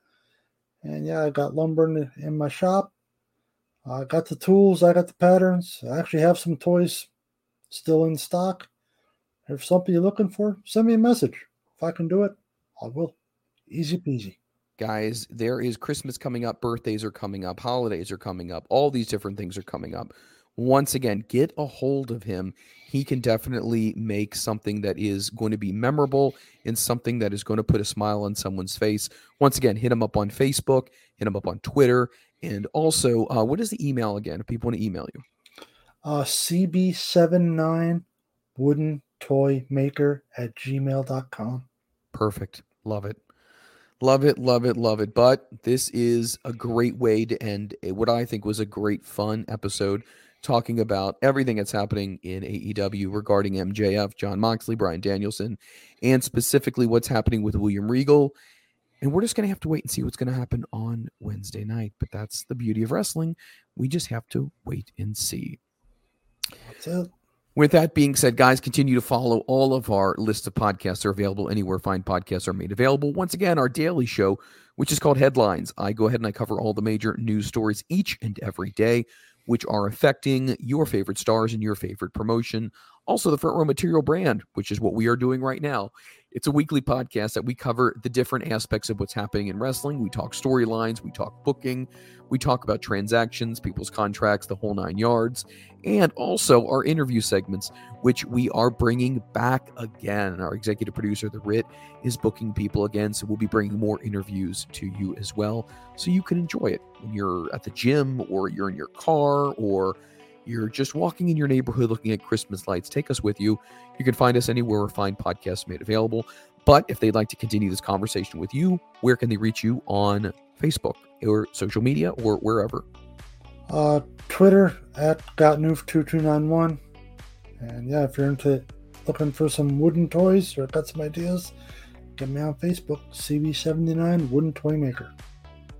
Speaker 9: And yeah, I got lumber in, in my shop. I got the tools, I got the patterns. I actually have some toys still in stock. If something you're looking for, send me a message. If I can do it, I will. Easy peasy.
Speaker 8: guys, there is Christmas coming up, birthdays are coming up, holidays are coming up, all these different things are coming up. Once again, get a hold of him. He can definitely make something that is going to be memorable and something that is going to put a smile on someone's face. Once again, hit him up on Facebook, hit him up on Twitter, and also, uh, what is the email again if people want to email you?
Speaker 9: Uh, CB79 Wooden Toy Maker at gmail.com.
Speaker 8: Perfect. Love it. Love it, love it, love it. But this is a great way to end what I think was a great, fun episode talking about everything that's happening in AEW regarding MJF, Jon Moxley, Bryan Danielson, and specifically what's happening with William Regal. And we're just going to have to wait and see what's going to happen on Wednesday night. But that's the beauty of wrestling. We just have to wait and see.
Speaker 9: That's it.
Speaker 8: With that being said, guys, continue to follow all of our lists of podcasts. are available anywhere fine podcasts are made available. Once again, our daily show, which is called Headlines. I go ahead and I cover all the major news stories each and every day, which are affecting your favorite stars and your favorite promotion. Also, the Front Row Material brand, which is what we are doing right now. It's a weekly podcast that we cover the different aspects of what's happening in wrestling. We talk storylines, we talk booking, we talk about transactions, people's contracts, the whole nine yards, and also our interview segments, which we are bringing back again. Our executive producer, The Rit, is booking people again. So we'll be bringing more interviews to you as well. So you can enjoy it when you're at the gym or you're in your car or you're just walking in your neighborhood looking at Christmas lights, take us with you. You can find us anywhere where fine podcasts made available. But if they'd like to continue this conversation with you, where can they reach you on Facebook or social media or wherever?
Speaker 9: Uh, Twitter at gotnoof2291. And yeah, if you're into looking for some wooden toys or got some ideas, get me on Facebook, CB79 Wooden Toy Maker.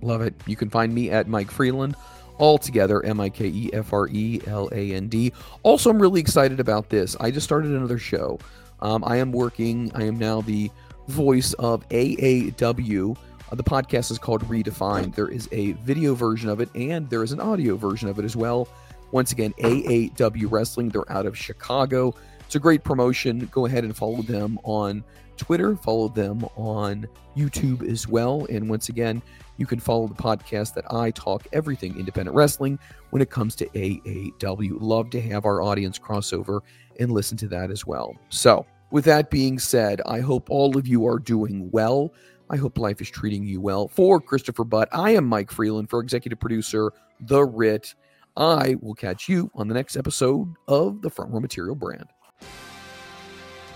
Speaker 8: Love it. You can find me at Mike Freland, all together, M I K E F R E L A N D. Also, I'm really excited about this. I just started another show. Um, I am working, I am now the voice of AAW. Uh, the podcast is called Redefined. There is a video version of it and there is an audio version of it as well. Once again, AAW Wrestling. They're out of Chicago. It's a great promotion. Go ahead and follow them on Twitter, follow them on YouTube as well. And once again, you can follow the podcast that I talk everything independent wrestling when it comes to AAW. Love to have our audience crossover and listen to that as well. So, with that being said, I hope all of you are doing well. I hope life is treating you well. For Christopher Butt, I am Mike Freland. For executive producer, The Rit, I will catch you on the next episode of the Front Row Material brand.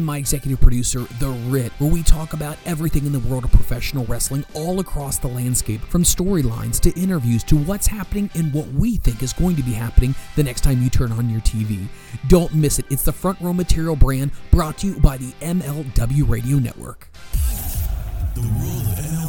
Speaker 16: my executive producer, The Rit, where we talk about everything in the world of professional wrestling all across the landscape, from storylines to interviews
Speaker 8: to what's happening and what we think is going to be happening the next time you turn on your TV. Don't miss it. It's the Front Row Material brand brought to you by the MLW Radio Network.
Speaker 17: The world of